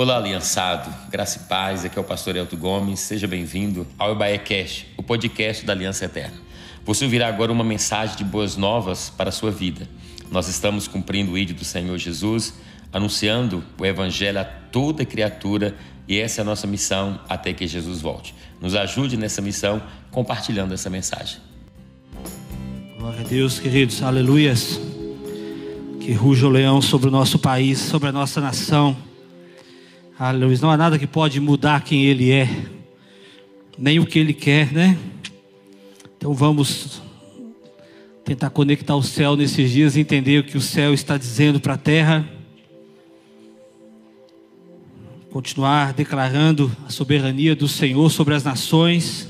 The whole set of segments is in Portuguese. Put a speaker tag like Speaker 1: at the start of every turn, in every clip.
Speaker 1: Olá, aliançado, graça e paz, aqui é o pastor Elton Gomes, seja bem-vindo ao Ebaé Cast, o podcast da Aliança Eterna. Você ouvirá agora uma mensagem de boas novas para a sua vida. Nós estamos cumprindo o ídolo do Senhor Jesus, anunciando o Evangelho a toda criatura e essa é a nossa missão até que Jesus volte. Nos ajude nessa missão compartilhando essa mensagem.
Speaker 2: Glória a Deus, queridos, aleluias. Que ruja o leão sobre o nosso país, sobre a nossa nação. Aleluia. Não há nada que pode mudar quem Ele é, nem o que Ele quer, né? Então vamos tentar conectar o céu nesses dias e entender o que o céu está dizendo para a terra. Continuar declarando a soberania do Senhor sobre as nações.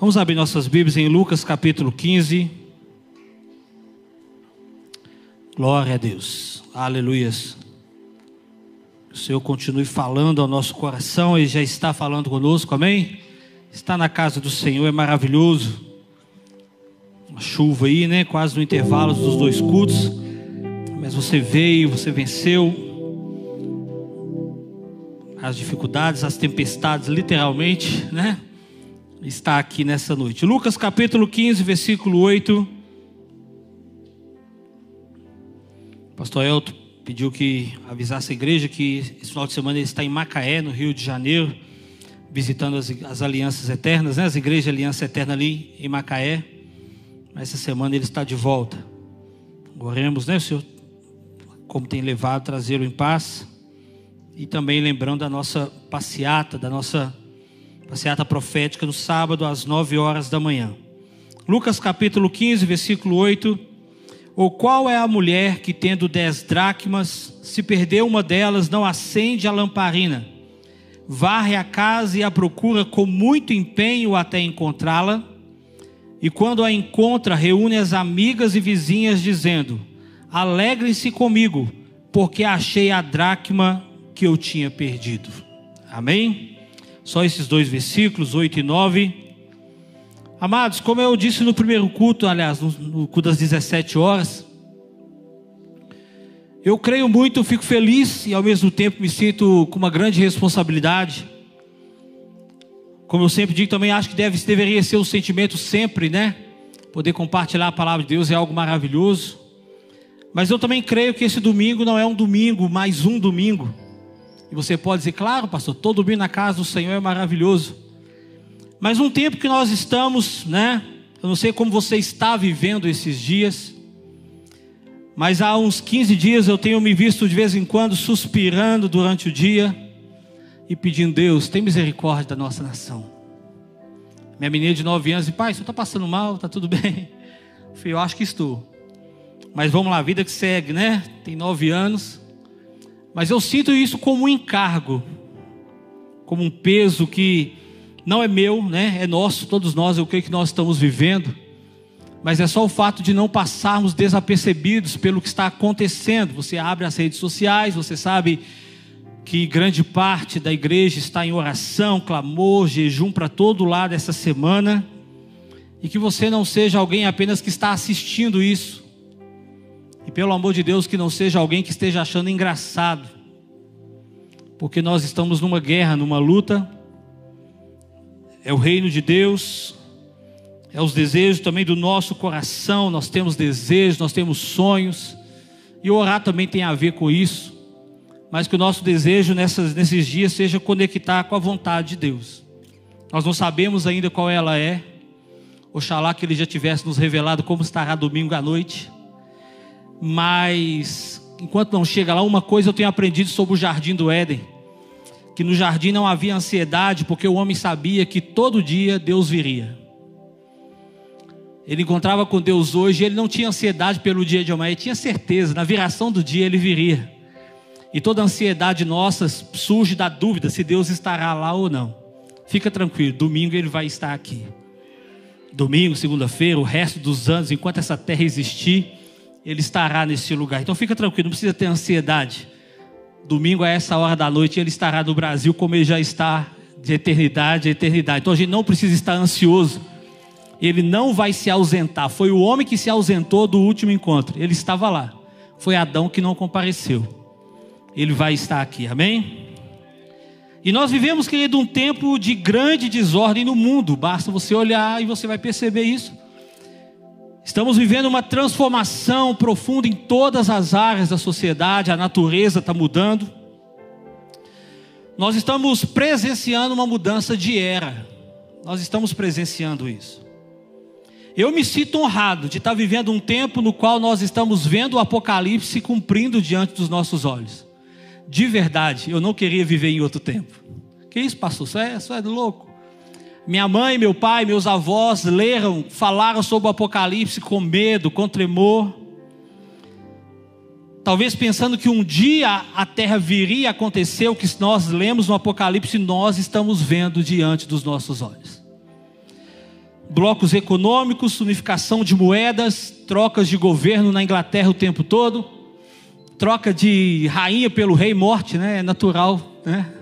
Speaker 2: Vamos abrir nossas Bíblias em Lucas capítulo 15. Glória a Deus. Aleluias. Senhor continue falando ao nosso coração, Ele já está falando conosco, amém? Está na casa do Senhor, é maravilhoso. Uma chuva aí, né? Quase no intervalo dos dois cultos. Mas você veio, você venceu as dificuldades, as tempestades, literalmente, né? Está aqui nessa noite. Lucas capítulo 15, versículo 8. Pastor Elton pediu que avisasse a igreja que esse final de semana ele está em Macaé, no Rio de Janeiro, visitando as, as alianças eternas, né? as igrejas aliança eterna ali em Macaé. Essa semana ele está de volta. Oremos, né, Senhor? Como tem levado, trazê-lo em paz. E também lembrando da nossa passeata, da nossa passeata profética no sábado às nove horas da manhã. Lucas capítulo 15, versículo 8 ou qual é a mulher que, tendo dez dracmas, se perdeu uma delas, não acende a lamparina, varre a casa e a procura com muito empenho até encontrá-la? E quando a encontra, reúne as amigas e vizinhas, dizendo: Alegrem-se comigo, porque achei a dracma que eu tinha perdido. Amém? Só esses dois versículos, 8 e 9. Amados, como eu disse no primeiro culto, aliás, no, no culto das 17 horas, eu creio muito, fico feliz e ao mesmo tempo me sinto com uma grande responsabilidade. Como eu sempre digo, também acho que deve, deveria ser o sentimento sempre, né? Poder compartilhar a palavra de Deus é algo maravilhoso. Mas eu também creio que esse domingo não é um domingo, mais um domingo. E você pode dizer, claro, pastor, todo domingo na casa do Senhor é maravilhoso. Mas um tempo que nós estamos, né? Eu não sei como você está vivendo esses dias, mas há uns 15 dias eu tenho me visto de vez em quando suspirando durante o dia e pedindo, Deus, tem misericórdia da nossa nação. Minha menina de 9 anos, e pai, você está passando mal, está tudo bem? Eu falei, eu acho que estou. Mas vamos lá, a vida que segue, né? Tem 9 anos. Mas eu sinto isso como um encargo, como um peso que não é meu, né? É nosso, todos nós, eu creio que nós estamos vivendo. Mas é só o fato de não passarmos desapercebidos pelo que está acontecendo. Você abre as redes sociais, você sabe que grande parte da igreja está em oração, clamor, jejum para todo lado essa semana. E que você não seja alguém apenas que está assistindo isso. E pelo amor de Deus, que não seja alguém que esteja achando engraçado. Porque nós estamos numa guerra, numa luta é o reino de Deus, é os desejos também do nosso coração. Nós temos desejos, nós temos sonhos, e orar também tem a ver com isso. Mas que o nosso desejo nessas, nesses dias seja conectar com a vontade de Deus. Nós não sabemos ainda qual ela é. Oxalá que Ele já tivesse nos revelado como estará domingo à noite. Mas, enquanto não chega lá, uma coisa eu tenho aprendido sobre o jardim do Éden que no jardim não havia ansiedade, porque o homem sabia que todo dia Deus viria. Ele encontrava com Deus hoje, ele não tinha ansiedade pelo dia de amanhã, ele tinha certeza, na viração do dia ele viria. E toda ansiedade nossa surge da dúvida se Deus estará lá ou não. Fica tranquilo, domingo ele vai estar aqui. Domingo, segunda-feira, o resto dos anos, enquanto essa terra existir, ele estará nesse lugar. Então fica tranquilo, não precisa ter ansiedade. Domingo a essa hora da noite ele estará no Brasil como ele já está de eternidade a eternidade. Então a gente não precisa estar ansioso. Ele não vai se ausentar. Foi o homem que se ausentou do último encontro. Ele estava lá. Foi Adão que não compareceu. Ele vai estar aqui, amém? E nós vivemos, querido, um tempo de grande desordem no mundo, basta você olhar e você vai perceber isso. Estamos vivendo uma transformação profunda em todas as áreas da sociedade, a natureza está mudando. Nós estamos presenciando uma mudança de era, nós estamos presenciando isso. Eu me sinto honrado de estar vivendo um tempo no qual nós estamos vendo o Apocalipse cumprindo diante dos nossos olhos. De verdade, eu não queria viver em outro tempo. Que isso, pastor? Isso é, isso é louco. Minha mãe, meu pai, meus avós leram, falaram sobre o Apocalipse com medo, com tremor. Talvez pensando que um dia a terra viria a acontecer o que nós lemos no Apocalipse, nós estamos vendo diante dos nossos olhos. Blocos econômicos, unificação de moedas, trocas de governo na Inglaterra o tempo todo, troca de rainha pelo rei morte, né? É natural, né?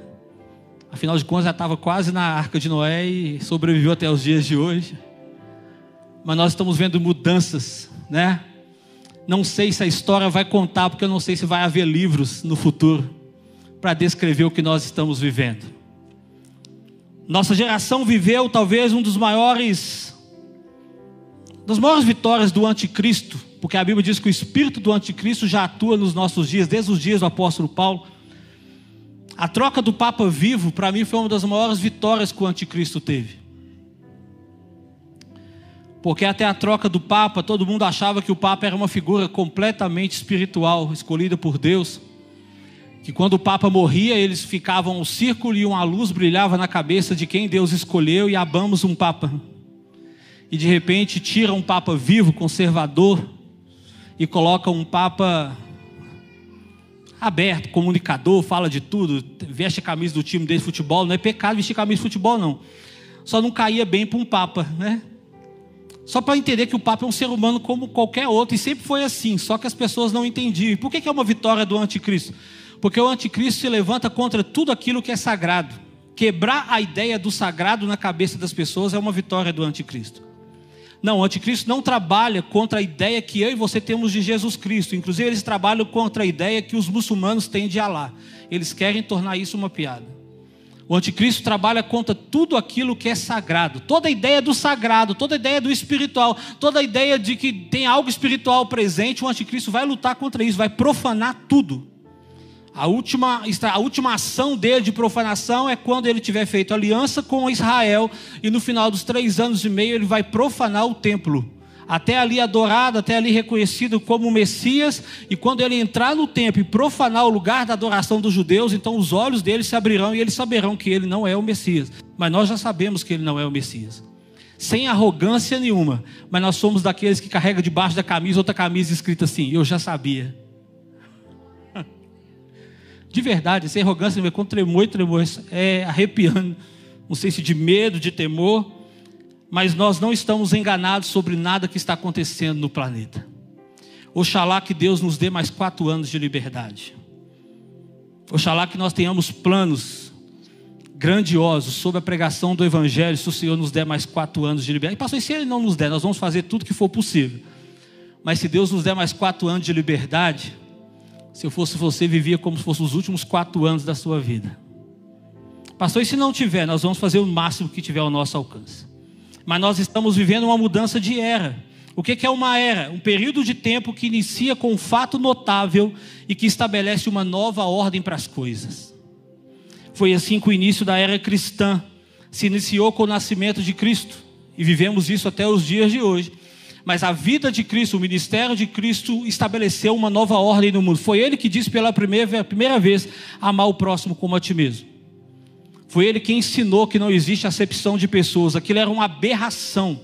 Speaker 2: Afinal de contas, já estava quase na arca de Noé e sobreviveu até os dias de hoje. Mas nós estamos vendo mudanças, né? Não sei se a história vai contar, porque eu não sei se vai haver livros no futuro para descrever o que nós estamos vivendo. Nossa geração viveu talvez um dos maiores das maiores vitórias do anticristo, porque a Bíblia diz que o espírito do anticristo já atua nos nossos dias, desde os dias do apóstolo Paulo. A troca do Papa vivo, para mim, foi uma das maiores vitórias que o anticristo teve. Porque até a troca do Papa, todo mundo achava que o Papa era uma figura completamente espiritual, escolhida por Deus. Que quando o Papa morria, eles ficavam um círculo e uma luz brilhava na cabeça de quem Deus escolheu e abamos um Papa. E de repente tira um Papa vivo, conservador, e coloca um Papa aberto, comunicador, fala de tudo, veste a camisa do time dele de futebol, não é pecado vestir camisa de futebol, não. Só não caía bem para um Papa, né? Só para entender que o Papa é um ser humano como qualquer outro, e sempre foi assim, só que as pessoas não entendiam. E por que é uma vitória do anticristo? Porque o anticristo se levanta contra tudo aquilo que é sagrado. Quebrar a ideia do sagrado na cabeça das pessoas é uma vitória do anticristo. Não, o anticristo não trabalha contra a ideia que eu e você temos de Jesus Cristo. Inclusive, eles trabalham contra a ideia que os muçulmanos têm de Alá. Eles querem tornar isso uma piada. O anticristo trabalha contra tudo aquilo que é sagrado. Toda a ideia do sagrado, toda a ideia do espiritual, toda a ideia de que tem algo espiritual presente, o anticristo vai lutar contra isso, vai profanar tudo. A última, a última ação dele de profanação é quando ele tiver feito aliança com Israel e no final dos três anos e meio ele vai profanar o templo. Até ali adorado, até ali reconhecido como Messias, e quando ele entrar no templo e profanar o lugar da adoração dos judeus, então os olhos dele se abrirão e eles saberão que ele não é o Messias. Mas nós já sabemos que ele não é o Messias. Sem arrogância nenhuma, mas nós somos daqueles que carrega debaixo da camisa outra camisa escrita assim: Eu já sabia. De verdade, sem arrogância, com tremor e tremor, é arrepiando. Não sei se de medo, de temor, mas nós não estamos enganados sobre nada que está acontecendo no planeta. Oxalá que Deus nos dê mais quatro anos de liberdade. Oxalá que nós tenhamos planos grandiosos sobre a pregação do Evangelho, se o Senhor nos der mais quatro anos de liberdade. E pastor, e se Ele não nos der, nós vamos fazer tudo que for possível. Mas se Deus nos der mais quatro anos de liberdade, se eu fosse você, vivia como se fossem os últimos quatro anos da sua vida. Pastor, e se não tiver, nós vamos fazer o máximo que tiver ao nosso alcance. Mas nós estamos vivendo uma mudança de era. O que é uma era? Um período de tempo que inicia com um fato notável e que estabelece uma nova ordem para as coisas. Foi assim que o início da era cristã se iniciou com o nascimento de Cristo. E vivemos isso até os dias de hoje. Mas a vida de Cristo, o ministério de Cristo estabeleceu uma nova ordem no mundo. Foi ele que disse pela primeira, primeira vez: amar o próximo como a ti mesmo. Foi ele que ensinou que não existe acepção de pessoas. Aquilo era uma aberração.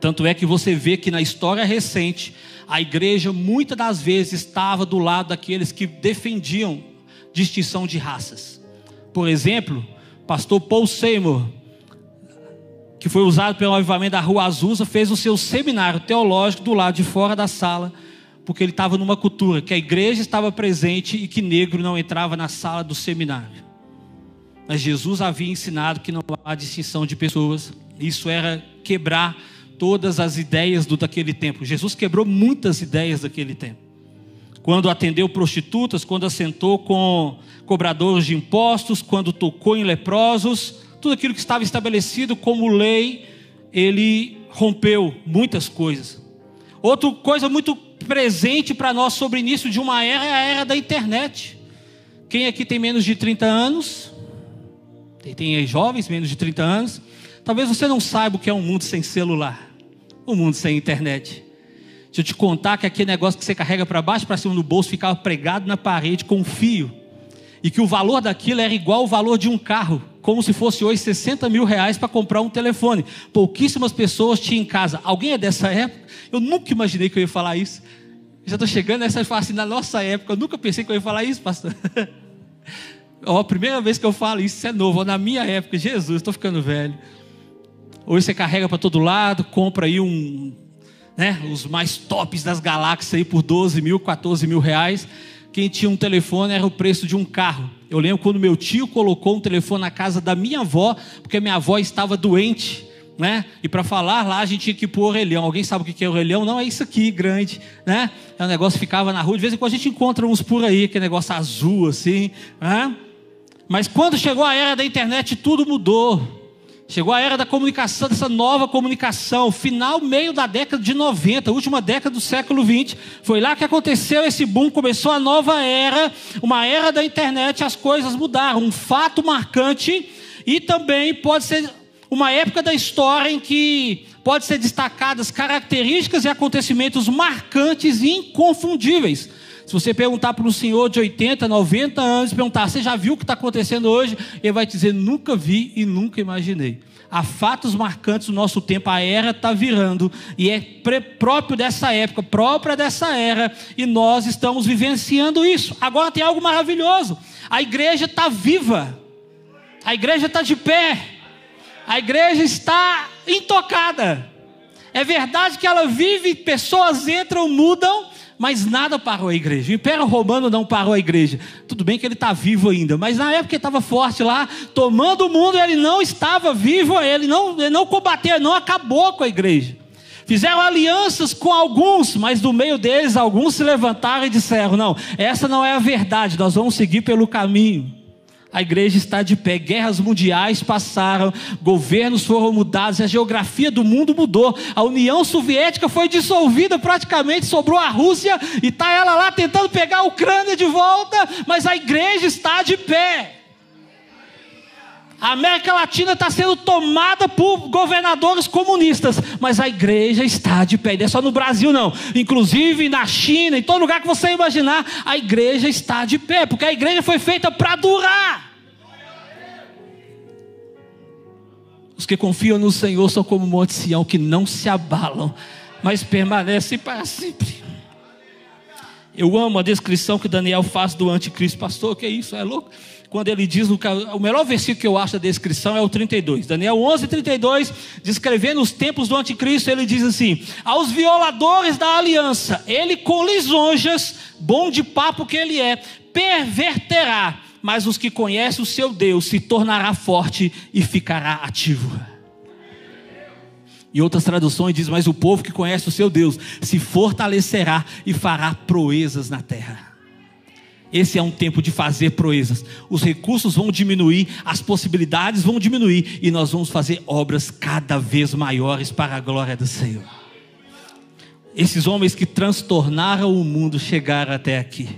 Speaker 2: Tanto é que você vê que na história recente, a igreja muitas das vezes estava do lado daqueles que defendiam distinção de raças. Por exemplo, pastor Paul Seymour, que foi usado pelo avivamento da Rua Azusa, fez o seu seminário teológico do lado de fora da sala, porque ele estava numa cultura que a igreja estava presente e que negro não entrava na sala do seminário. Mas Jesus havia ensinado que não há distinção de pessoas. Isso era quebrar todas as ideias do daquele tempo. Jesus quebrou muitas ideias daquele tempo. quando atendeu prostitutas, quando assentou com cobradores de impostos, quando tocou em leprosos, tudo aquilo que estava estabelecido como lei, ele rompeu muitas coisas. Outra coisa muito presente para nós sobre início de uma era é a era da internet. Quem aqui tem menos de 30 anos? Tem, tem jovens menos de 30 anos? Talvez você não saiba o que é um mundo sem celular, um mundo sem internet. Deixa eu te contar que aquele negócio que você carrega para baixo, para cima no bolso, ficava pregado na parede com um fio. E que o valor daquilo era igual ao valor de um carro, como se fosse hoje 60 mil reais para comprar um telefone. Pouquíssimas pessoas tinham em casa. Alguém é dessa época? Eu nunca imaginei que eu ia falar isso. já estou chegando nessa fase, assim, na nossa época, eu nunca pensei que eu ia falar isso, pastor. Ó, a primeira vez que eu falo isso, isso é novo. Na minha época, Jesus, estou ficando velho. Hoje você carrega para todo lado, compra aí um, né, os mais tops das galáxias aí por 12 mil, 14 mil reais. Quem tinha um telefone era o preço de um carro. Eu lembro quando meu tio colocou um telefone na casa da minha avó, porque minha avó estava doente. Né? E para falar lá a gente tinha que pôr orelhão. Alguém sabe o que é orelhão? Não, é isso aqui, grande, né? É um negócio ficava na rua. De vez em quando a gente encontra uns por aí, que é negócio azul assim, né? Mas quando chegou a era da internet, tudo mudou. Chegou a era da comunicação, dessa nova comunicação, final, meio da década de 90, última década do século 20. Foi lá que aconteceu esse boom, começou a nova era, uma era da internet, as coisas mudaram. Um fato marcante e também pode ser uma época da história em que pode ser destacadas características e acontecimentos marcantes e inconfundíveis. Se você perguntar para um senhor de 80, 90 anos, perguntar, você já viu o que está acontecendo hoje? Ele vai dizer, nunca vi e nunca imaginei. Há fatos marcantes do nosso tempo, a era está virando, e é próprio dessa época, própria dessa era, e nós estamos vivenciando isso. Agora tem algo maravilhoso: a igreja está viva, a igreja está de pé, a igreja está intocada. É verdade que ela vive, pessoas entram, mudam, mas nada parou a igreja. O Império Romano não parou a igreja. Tudo bem que ele está vivo ainda, mas na época ele estava forte lá, tomando o mundo, ele não estava vivo, ele não, ele não combateu, não acabou com a igreja. Fizeram alianças com alguns, mas do meio deles alguns se levantaram e disseram: Não, essa não é a verdade, nós vamos seguir pelo caminho. A igreja está de pé, guerras mundiais passaram, governos foram mudados, a geografia do mundo mudou. A União Soviética foi dissolvida praticamente, sobrou a Rússia e está ela lá tentando pegar a Ucrânia de volta, mas a igreja está de pé. A América Latina está sendo tomada por governadores comunistas, mas a igreja está de pé. Não é só no Brasil, não. Inclusive na China, em todo lugar que você imaginar, a igreja está de pé, porque a igreja foi feita para durar. Os que confiam no Senhor são como o Monte Sião, que não se abalam, mas permanecem para sempre. Eu amo a descrição que Daniel faz do anticristo. Pastor, que é isso? É louco? quando ele diz, o melhor versículo que eu acho da descrição é o 32. Daniel 11, 32, descrevendo os tempos do anticristo, ele diz assim: Aos violadores da aliança, ele com lisonjas, bom de papo que ele é, perverterá, mas os que conhecem o seu Deus se tornará forte e ficará ativo. E outras traduções diz: Mas o povo que conhece o seu Deus se fortalecerá e fará proezas na terra. Esse é um tempo de fazer proezas. Os recursos vão diminuir, as possibilidades vão diminuir e nós vamos fazer obras cada vez maiores para a glória do Senhor. Esses homens que transtornaram o mundo chegaram até aqui.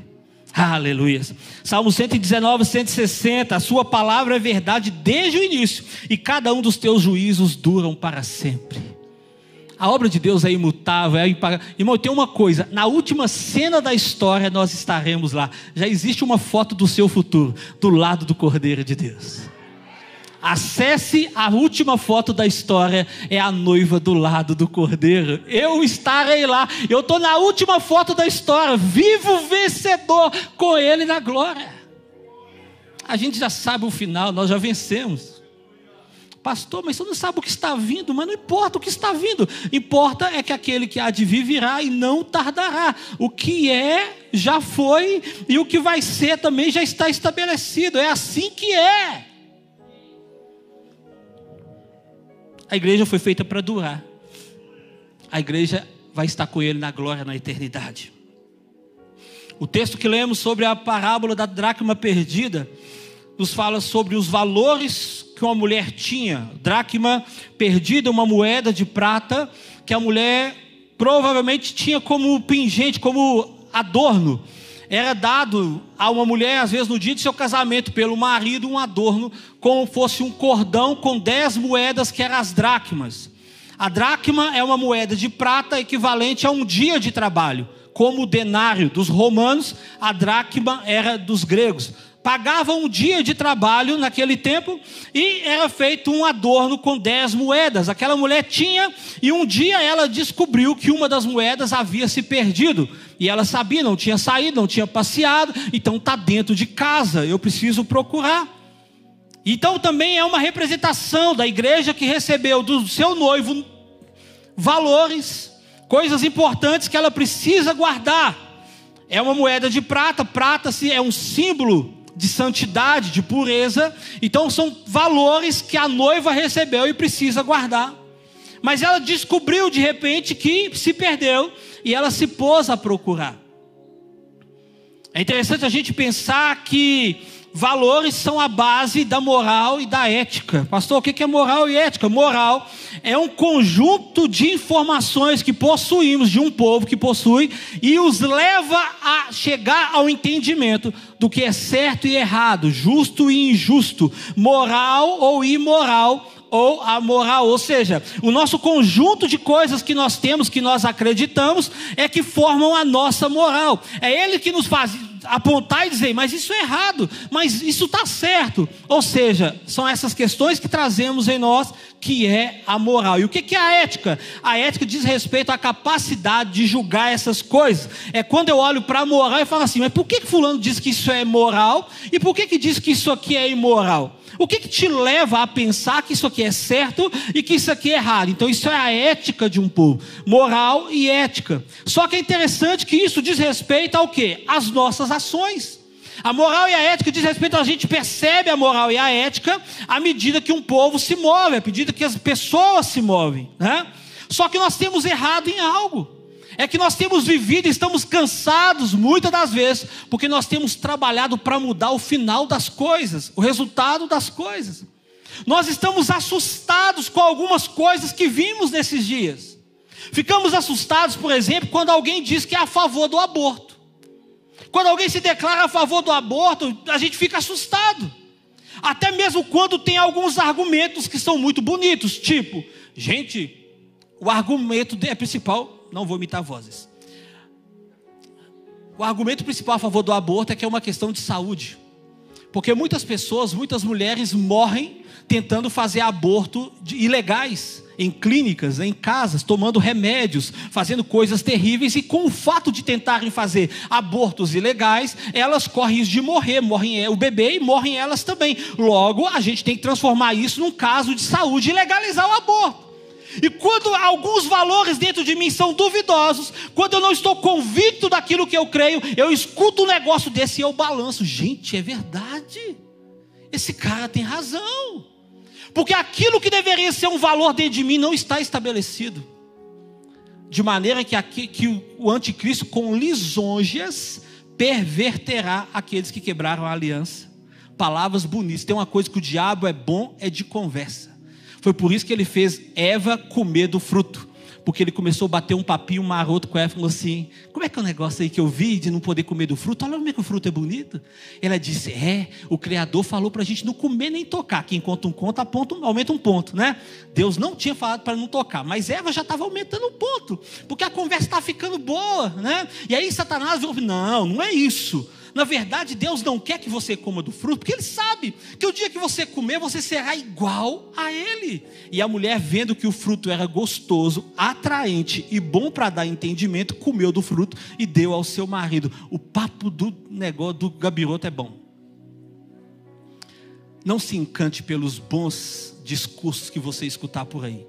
Speaker 2: Aleluia. Salmo 119, 160. A sua palavra é verdade desde o início, e cada um dos teus juízos duram para sempre. A obra de Deus é imutável, é impagável. Irmão, tem uma coisa: na última cena da história nós estaremos lá. Já existe uma foto do seu futuro, do lado do Cordeiro de Deus. Acesse a última foto da história, é a noiva do lado do cordeiro. Eu estarei lá. Eu estou na última foto da história, vivo vencedor com ele na glória. A gente já sabe o final, nós já vencemos. Pastor, mas você não sabe o que está vindo, mas não importa o que está vindo. Importa é que aquele que há de vir virá e não tardará. O que é, já foi, e o que vai ser também já está estabelecido. É assim que é. A igreja foi feita para durar. A igreja vai estar com ele na glória na eternidade. O texto que lemos sobre a parábola da dracma perdida nos fala sobre os valores que uma mulher tinha. Dracma perdida, uma moeda de prata que a mulher provavelmente tinha como pingente, como adorno era dado a uma mulher, às vezes no dia de seu casamento, pelo marido, um adorno, como fosse um cordão com dez moedas, que eram as dracmas. A dracma é uma moeda de prata equivalente a um dia de trabalho. Como o denário dos romanos, a dracma era dos gregos pagavam um dia de trabalho naquele tempo e era feito um adorno com dez moedas. Aquela mulher tinha e um dia ela descobriu que uma das moedas havia se perdido. E ela sabia, não tinha saído, não tinha passeado, então está dentro de casa, eu preciso procurar. Então também é uma representação da igreja que recebeu do seu noivo valores, coisas importantes que ela precisa guardar. É uma moeda de prata, prata é um símbolo de santidade, de pureza. Então são valores que a noiva recebeu e precisa guardar. Mas ela descobriu de repente que se perdeu e ela se pôs a procurar. É interessante a gente pensar que valores são a base da moral e da ética. Pastor, o que é moral e ética? Moral é um conjunto de informações que possuímos de um povo que possui e os leva a chegar ao entendimento do que é certo e errado, justo e injusto, moral ou imoral ou a moral, ou seja, o nosso conjunto de coisas que nós temos, que nós acreditamos, é que formam a nossa moral. É ele que nos faz apontar e dizer, mas isso é errado, mas isso está certo. Ou seja, são essas questões que trazemos em nós, que é a moral. E o que é a ética? A ética diz respeito à capacidade de julgar essas coisas. É quando eu olho para a moral e falo assim, mas por que fulano diz que isso é moral? E por que, que diz que isso aqui é imoral? O que, que te leva a pensar que isso aqui é certo e que isso aqui é errado? Então, isso é a ética de um povo, moral e ética. Só que é interessante que isso diz respeito ao que? As nossas ações. A moral e a ética diz respeito a gente percebe a moral e a ética à medida que um povo se move, à medida que as pessoas se movem. Né? Só que nós temos errado em algo é que nós temos vivido e estamos cansados muitas das vezes, porque nós temos trabalhado para mudar o final das coisas, o resultado das coisas. Nós estamos assustados com algumas coisas que vimos nesses dias. Ficamos assustados, por exemplo, quando alguém diz que é a favor do aborto. Quando alguém se declara a favor do aborto, a gente fica assustado. Até mesmo quando tem alguns argumentos que são muito bonitos, tipo, gente, o argumento é principal não vou imitar vozes. O argumento principal a favor do aborto é que é uma questão de saúde. Porque muitas pessoas, muitas mulheres morrem tentando fazer aborto de, ilegais em clínicas, em casas, tomando remédios, fazendo coisas terríveis e com o fato de tentarem fazer abortos ilegais, elas correm de morrer, morrem o bebê e morrem elas também. Logo, a gente tem que transformar isso num caso de saúde e legalizar o aborto. E quando alguns valores dentro de mim são duvidosos, quando eu não estou convicto daquilo que eu creio, eu escuto um negócio desse e eu balanço. Gente, é verdade. Esse cara tem razão. Porque aquilo que deveria ser um valor dentro de mim não está estabelecido. De maneira que, aqui, que o anticristo, com lisonjas, perverterá aqueles que quebraram a aliança. Palavras bonitas. Tem uma coisa que o diabo é bom, é de conversa. Foi por isso que ele fez Eva comer do fruto. Porque ele começou a bater um papinho maroto com ela e falou assim: Como é que é o negócio aí que eu vi de não poder comer do fruto? Olha como é que o fruto é bonito. Ela disse: É, o Criador falou para a gente não comer nem tocar. Quem conta um conto aponta, aumenta um ponto, né? Deus não tinha falado para não tocar, mas Eva já estava aumentando um ponto, porque a conversa está ficando boa, né? E aí Satanás falou: Não, não é isso. Na verdade, Deus não quer que você coma do fruto, porque Ele sabe que o dia que você comer, você será igual a Ele. E a mulher, vendo que o fruto era gostoso, atraente e bom para dar entendimento, comeu do fruto e deu ao seu marido. O papo do negócio do gabiroto é bom. Não se encante pelos bons discursos que você escutar por aí.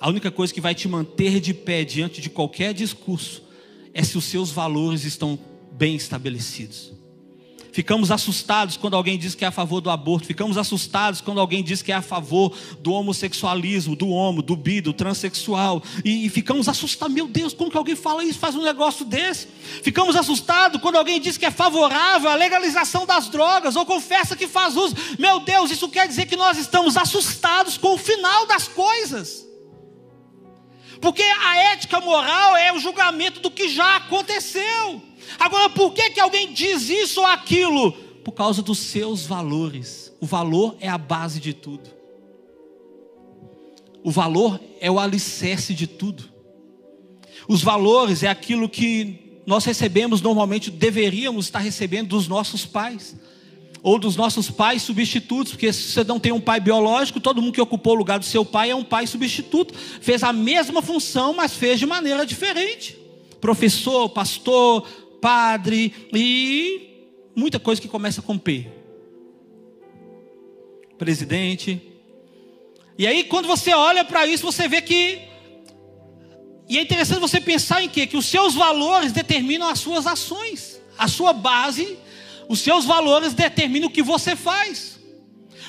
Speaker 2: A única coisa que vai te manter de pé diante de qualquer discurso é se os seus valores estão bem estabelecidos. Ficamos assustados quando alguém diz que é a favor do aborto. Ficamos assustados quando alguém diz que é a favor do homossexualismo, do homo, do bi, do transexual. E, e ficamos assustados. Meu Deus, como que alguém fala isso, faz um negócio desse? Ficamos assustados quando alguém diz que é favorável à legalização das drogas ou confessa que faz uso. Meu Deus, isso quer dizer que nós estamos assustados com o final das coisas. Porque a ética moral é o julgamento do que já aconteceu. Agora, por que, que alguém diz isso ou aquilo? Por causa dos seus valores. O valor é a base de tudo. O valor é o alicerce de tudo. Os valores é aquilo que nós recebemos normalmente, deveríamos estar recebendo dos nossos pais ou dos nossos pais substitutos, porque se você não tem um pai biológico, todo mundo que ocupou o lugar do seu pai é um pai substituto, fez a mesma função, mas fez de maneira diferente. Professor, pastor, padre e muita coisa que começa com P. Presidente. E aí, quando você olha para isso, você vê que. E é interessante você pensar em quê? Que os seus valores determinam as suas ações. A sua base os seus valores determinam o que você faz.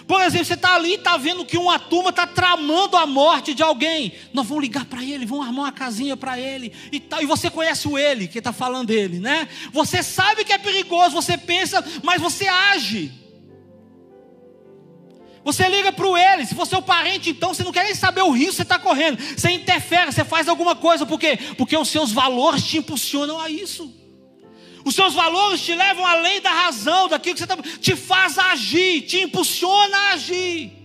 Speaker 2: Por exemplo, você está ali, está vendo que uma turma está tramando a morte de alguém. Nós vamos ligar para ele, vamos armar uma casinha para ele e tal. E você conhece o ele que está falando dele, né? Você sabe que é perigoso, você pensa, mas você age. Você liga para o ele, se você é o parente, então você não quer nem saber o risco que você está correndo. Você interfere, você faz alguma coisa, por quê? Porque os seus valores te impulsionam a isso. Os seus valores te levam além da razão, daquilo que você está. te faz agir, te impulsiona a agir.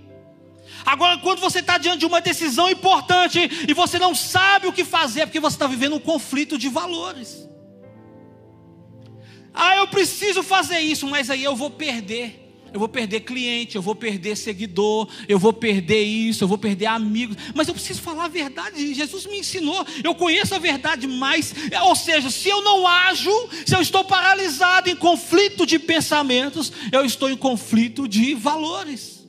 Speaker 2: Agora, quando você está diante de uma decisão importante e você não sabe o que fazer, é porque você está vivendo um conflito de valores. Ah, eu preciso fazer isso, mas aí eu vou perder eu vou perder cliente, eu vou perder seguidor, eu vou perder isso, eu vou perder amigos. Mas eu preciso falar a verdade. Jesus me ensinou, eu conheço a verdade mais. Ou seja, se eu não ajo, se eu estou paralisado em conflito de pensamentos, eu estou em conflito de valores.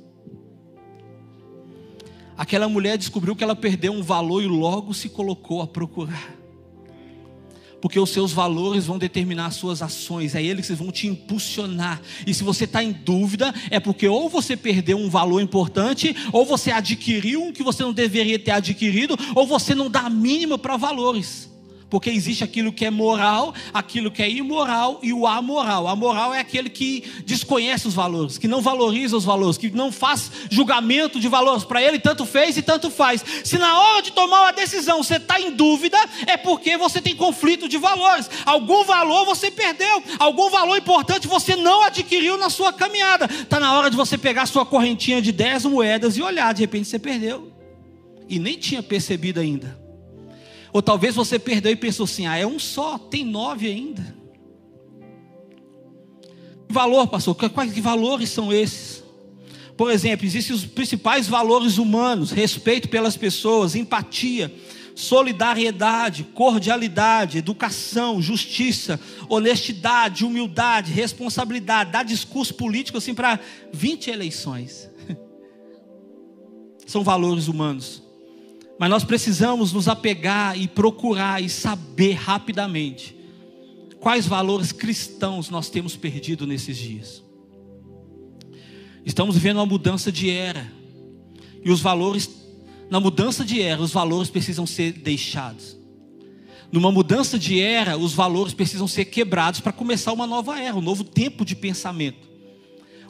Speaker 2: Aquela mulher descobriu que ela perdeu um valor e logo se colocou a procurar porque os seus valores vão determinar as suas ações, é eles que vão te impulsionar. E se você está em dúvida, é porque ou você perdeu um valor importante, ou você adquiriu um que você não deveria ter adquirido, ou você não dá a mínima para valores. Porque existe aquilo que é moral, aquilo que é imoral e o amoral. A moral é aquele que desconhece os valores, que não valoriza os valores, que não faz julgamento de valores. Para ele, tanto fez e tanto faz. Se na hora de tomar uma decisão você está em dúvida, é porque você tem conflito de valores. Algum valor você perdeu, algum valor importante você não adquiriu na sua caminhada. Está na hora de você pegar sua correntinha de 10 moedas e olhar, de repente você perdeu. E nem tinha percebido ainda. Ou talvez você perdeu e pensou assim: ah, é um só, tem nove ainda. Que valor, pastor? Quais que valores são esses? Por exemplo, existem os principais valores humanos: respeito pelas pessoas, empatia, solidariedade, cordialidade, educação, justiça, honestidade, humildade, responsabilidade. Dá discurso político assim para 20 eleições. São valores humanos. Mas nós precisamos nos apegar e procurar e saber rapidamente quais valores cristãos nós temos perdido nesses dias. Estamos vivendo uma mudança de era. E os valores, na mudança de era, os valores precisam ser deixados. Numa mudança de era, os valores precisam ser quebrados para começar uma nova era, um novo tempo de pensamento.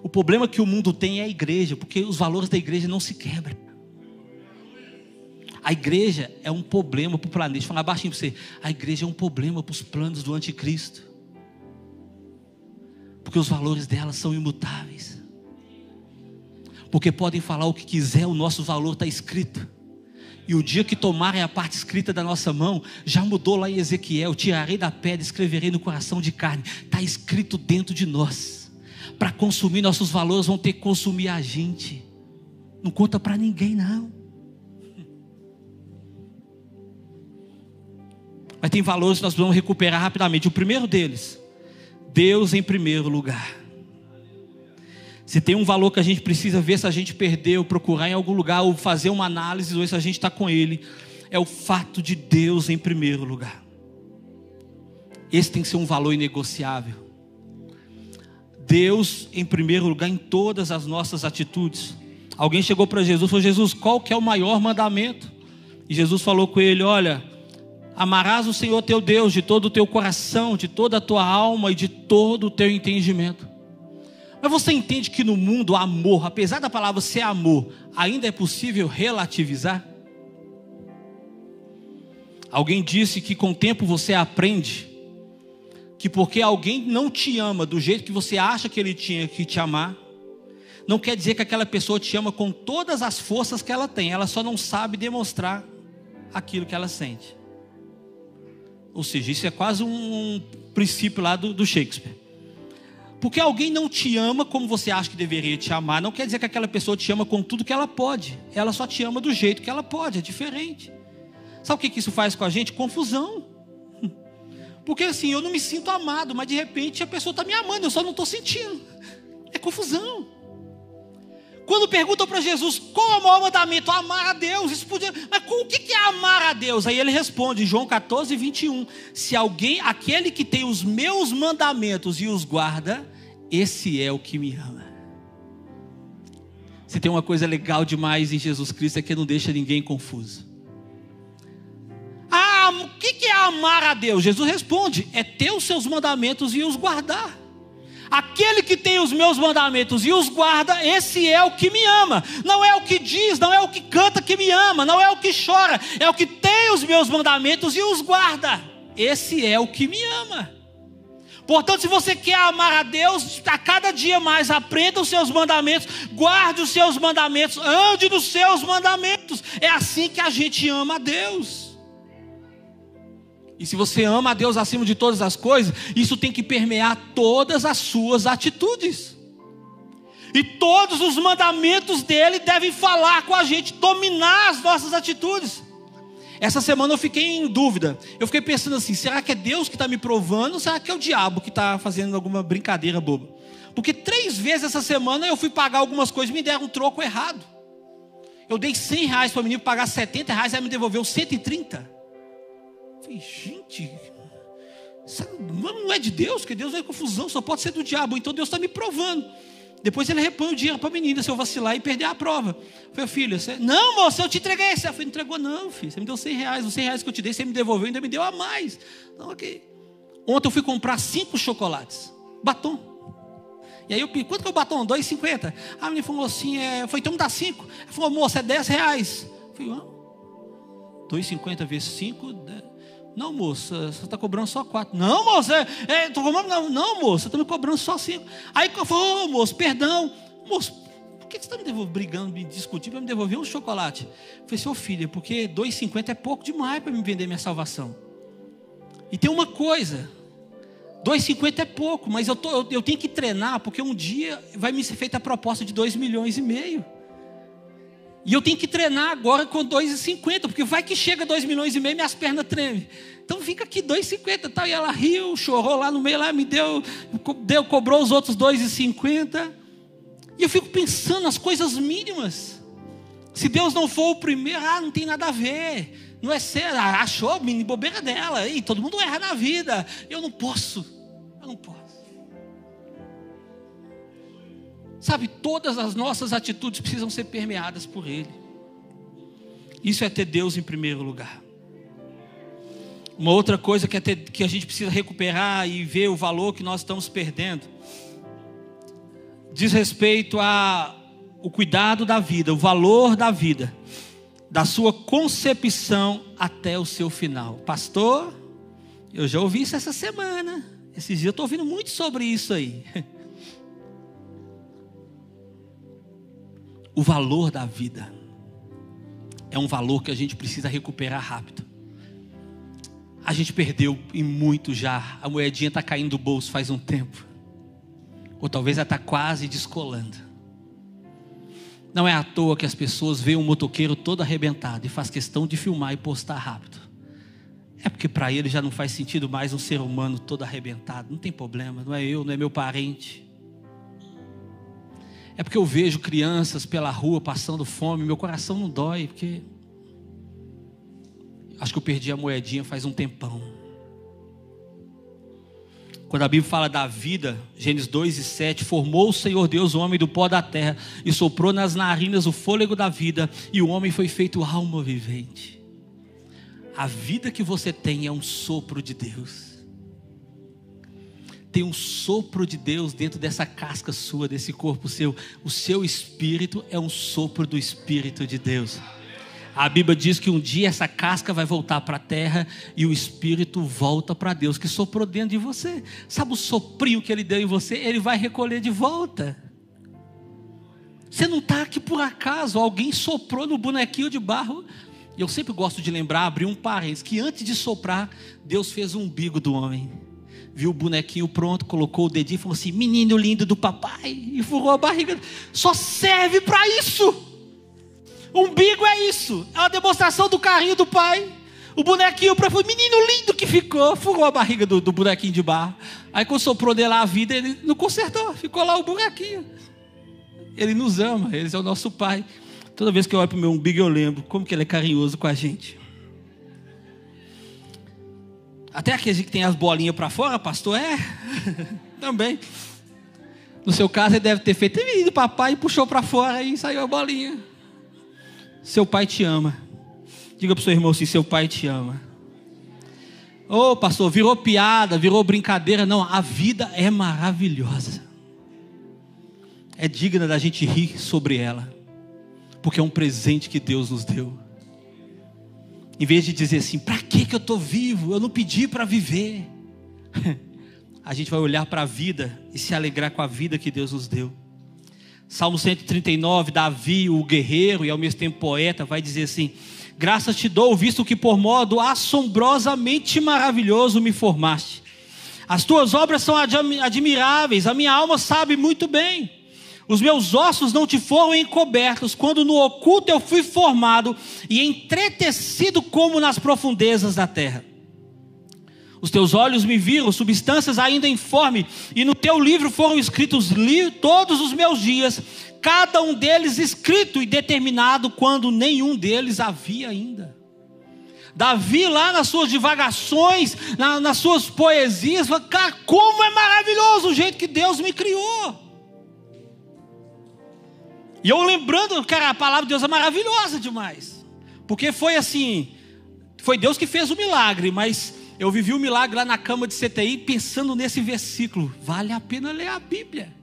Speaker 2: O problema que o mundo tem é a igreja, porque os valores da igreja não se quebram. A igreja é um problema para o planeta. Deixa eu falar baixinho para você. A igreja é um problema para os planos do anticristo. Porque os valores dela são imutáveis. Porque podem falar o que quiser, o nosso valor está escrito. E o dia que tomarem a parte escrita da nossa mão, já mudou lá em Ezequiel: tirarei da pedra, escreverei no coração de carne. Está escrito dentro de nós. Para consumir nossos valores, vão ter que consumir a gente. Não conta para ninguém, não. Mas tem valores que nós vamos recuperar rapidamente. O primeiro deles, Deus em primeiro lugar. Se tem um valor que a gente precisa ver se a gente perdeu, procurar em algum lugar, ou fazer uma análise, ou se a gente está com ele, é o fato de Deus em primeiro lugar. Esse tem que ser um valor inegociável. Deus em primeiro lugar em todas as nossas atitudes. Alguém chegou para Jesus e falou: Jesus, qual que é o maior mandamento? E Jesus falou com ele: Olha, amarás o Senhor teu Deus de todo o teu coração, de toda a tua alma e de todo o teu entendimento. Mas você entende que no mundo amor, apesar da palavra ser amor, ainda é possível relativizar? Alguém disse que com o tempo você aprende que porque alguém não te ama do jeito que você acha que ele tinha que te amar, não quer dizer que aquela pessoa te ama com todas as forças que ela tem, ela só não sabe demonstrar aquilo que ela sente. Ou seja, isso é quase um princípio lá do, do Shakespeare. Porque alguém não te ama como você acha que deveria te amar, não quer dizer que aquela pessoa te ama com tudo que ela pode. Ela só te ama do jeito que ela pode, é diferente. Sabe o que, que isso faz com a gente? Confusão. Porque assim, eu não me sinto amado, mas de repente a pessoa está me amando, eu só não estou sentindo. É confusão. Quando perguntam para Jesus qual é o maior mandamento, amar a Deus, isso podia, mas o que é amar a Deus? Aí ele responde, João 14, 21, se alguém, aquele que tem os meus mandamentos e os guarda, esse é o que me ama. Se tem uma coisa legal demais em Jesus Cristo é que não deixa ninguém confuso. Ah, o que é amar a Deus? Jesus responde: é ter os seus mandamentos e os guardar. Aquele que tem os meus mandamentos e os guarda, esse é o que me ama. Não é o que diz, não é o que canta que me ama, não é o que chora, é o que tem os meus mandamentos e os guarda. Esse é o que me ama. Portanto, se você quer amar a Deus, a cada dia mais aprenda os seus mandamentos, guarde os seus mandamentos, ande nos seus mandamentos. É assim que a gente ama a Deus. E se você ama a Deus acima de todas as coisas, isso tem que permear todas as suas atitudes. E todos os mandamentos dele devem falar com a gente, dominar as nossas atitudes. Essa semana eu fiquei em dúvida. Eu fiquei pensando assim: será que é Deus que está me provando? Ou será que é o diabo que está fazendo alguma brincadeira boba? Porque três vezes essa semana eu fui pagar algumas coisas e me deram um troco errado. Eu dei 100 reais para o menino pagar 70 reais, aí me devolveu 130. Falei, gente, não é de Deus, que Deus não é confusão, só pode ser do diabo. Então Deus está me provando. Depois ele repõe o dinheiro para a menina se eu vacilar e perder a prova. Falei, filha, você... não, moça, eu te entreguei. Ela falou, entregou não, filho. Você me deu 100 reais. Os 100 reais que eu te dei, você me devolveu, ainda me deu a mais. Então, ok. Ontem eu fui comprar cinco chocolates. Batom. E aí eu pedi, quanto que é o batom? 2,50. A menina falou assim, é... foi então me dá cinco. Ela falou, moça, é 10 reais. Eu falei, ah, 2,50 vezes 5, 10. Não, moça, você está cobrando só quatro. Não, moça, é, tô cobrando, não, não, moça, está me cobrando só cinco. Aí eu falei, oh, moço, perdão. Moço, por que você está me devolvendo, brigando, me discutindo para me devolver um chocolate? Eu falei, seu filho, porque 2,50 é pouco demais para me vender minha salvação. E tem uma coisa, 2,50 é pouco, mas eu, tô, eu, eu, tenho que treinar, porque um dia vai me ser feita a proposta de 2 milhões e meio. E eu tenho que treinar agora com 2,50, porque vai que chega 2 milhões e meio minhas pernas tremem. Então fica aqui 2,50 tal. E ela riu, chorou lá no meio, lá me deu, deu cobrou os outros 2,50. E eu fico pensando nas coisas mínimas. Se Deus não for o primeiro, ah, não tem nada a ver. Não é ser, ah, achou, mini bobeira dela. E todo mundo erra na vida. Eu não posso. Eu não posso. Sabe, todas as nossas atitudes precisam ser permeadas por Ele. Isso é ter Deus em primeiro lugar. Uma outra coisa que, é ter, que a gente precisa recuperar e ver o valor que nós estamos perdendo diz respeito a o cuidado da vida, o valor da vida, da sua concepção até o seu final. Pastor, eu já ouvi isso essa semana. Esses dias eu estou ouvindo muito sobre isso aí. O valor da vida é um valor que a gente precisa recuperar rápido. A gente perdeu em muito já. A moedinha está caindo do bolso faz um tempo. Ou talvez ela está quase descolando. Não é à toa que as pessoas veem um motoqueiro todo arrebentado e faz questão de filmar e postar rápido. É porque para ele já não faz sentido mais um ser humano todo arrebentado. Não tem problema, não é eu, não é meu parente. É porque eu vejo crianças pela rua passando fome, meu coração não dói, porque acho que eu perdi a moedinha faz um tempão. Quando a Bíblia fala da vida, Gênesis 2 e 7, formou o Senhor Deus o homem do pó da terra e soprou nas narinas o fôlego da vida, e o homem foi feito alma vivente. A vida que você tem é um sopro de Deus. Tem um sopro de Deus dentro dessa casca sua, desse corpo seu. O seu espírito é um sopro do Espírito de Deus. A Bíblia diz que um dia essa casca vai voltar para a terra e o espírito volta para Deus que soprou dentro de você. Sabe o soprinho que ele deu em você? Ele vai recolher de volta. Você não está aqui por acaso, alguém soprou no bonequinho de barro. Eu sempre gosto de lembrar, abrir um parênteses, que antes de soprar, Deus fez o umbigo do homem. Viu o bonequinho pronto, colocou o dedinho e falou assim: Menino lindo do papai, e furou a barriga. Só serve para isso. Umbigo é isso, é uma demonstração do carrinho do pai. O bonequinho para foi menino lindo que ficou, furou a barriga do, do bonequinho de barro. Aí quando soprou dele a vida, ele não consertou, ficou lá o bonequinho. Ele nos ama, ele é o nosso pai. Toda vez que eu olho para o meu umbigo, eu lembro como que ele é carinhoso com a gente. Até aquele que tem as bolinhas para fora, pastor, é. Também. No seu caso, ele deve ter feito, ele papai puxou para fora e saiu a bolinha. Seu pai te ama. Diga para o seu irmão assim: seu pai te ama. Ô oh, pastor, virou piada, virou brincadeira. Não, a vida é maravilhosa. É digna da gente rir sobre ela. Porque é um presente que Deus nos deu. Em vez de dizer assim, para que eu estou vivo? Eu não pedi para viver. a gente vai olhar para a vida e se alegrar com a vida que Deus nos deu. Salmo 139, Davi, o guerreiro e ao mesmo tempo poeta, vai dizer assim: Graças te dou, visto que por modo assombrosamente maravilhoso me formaste. As tuas obras são admiráveis, a minha alma sabe muito bem. Os meus ossos não te foram encobertos, quando no oculto eu fui formado e entretecido como nas profundezas da terra. Os teus olhos me viram, substâncias ainda informe, e no teu livro foram escritos li todos os meus dias, cada um deles escrito e determinado quando nenhum deles havia ainda. Davi, lá nas suas divagações, na, nas suas poesias, fala, cara, como é maravilhoso o jeito que Deus me criou. E eu lembrando, cara, a palavra de Deus é maravilhosa demais. Porque foi assim, foi Deus que fez o milagre, mas eu vivi o milagre lá na cama de CTI pensando nesse versículo. Vale a pena ler a Bíblia.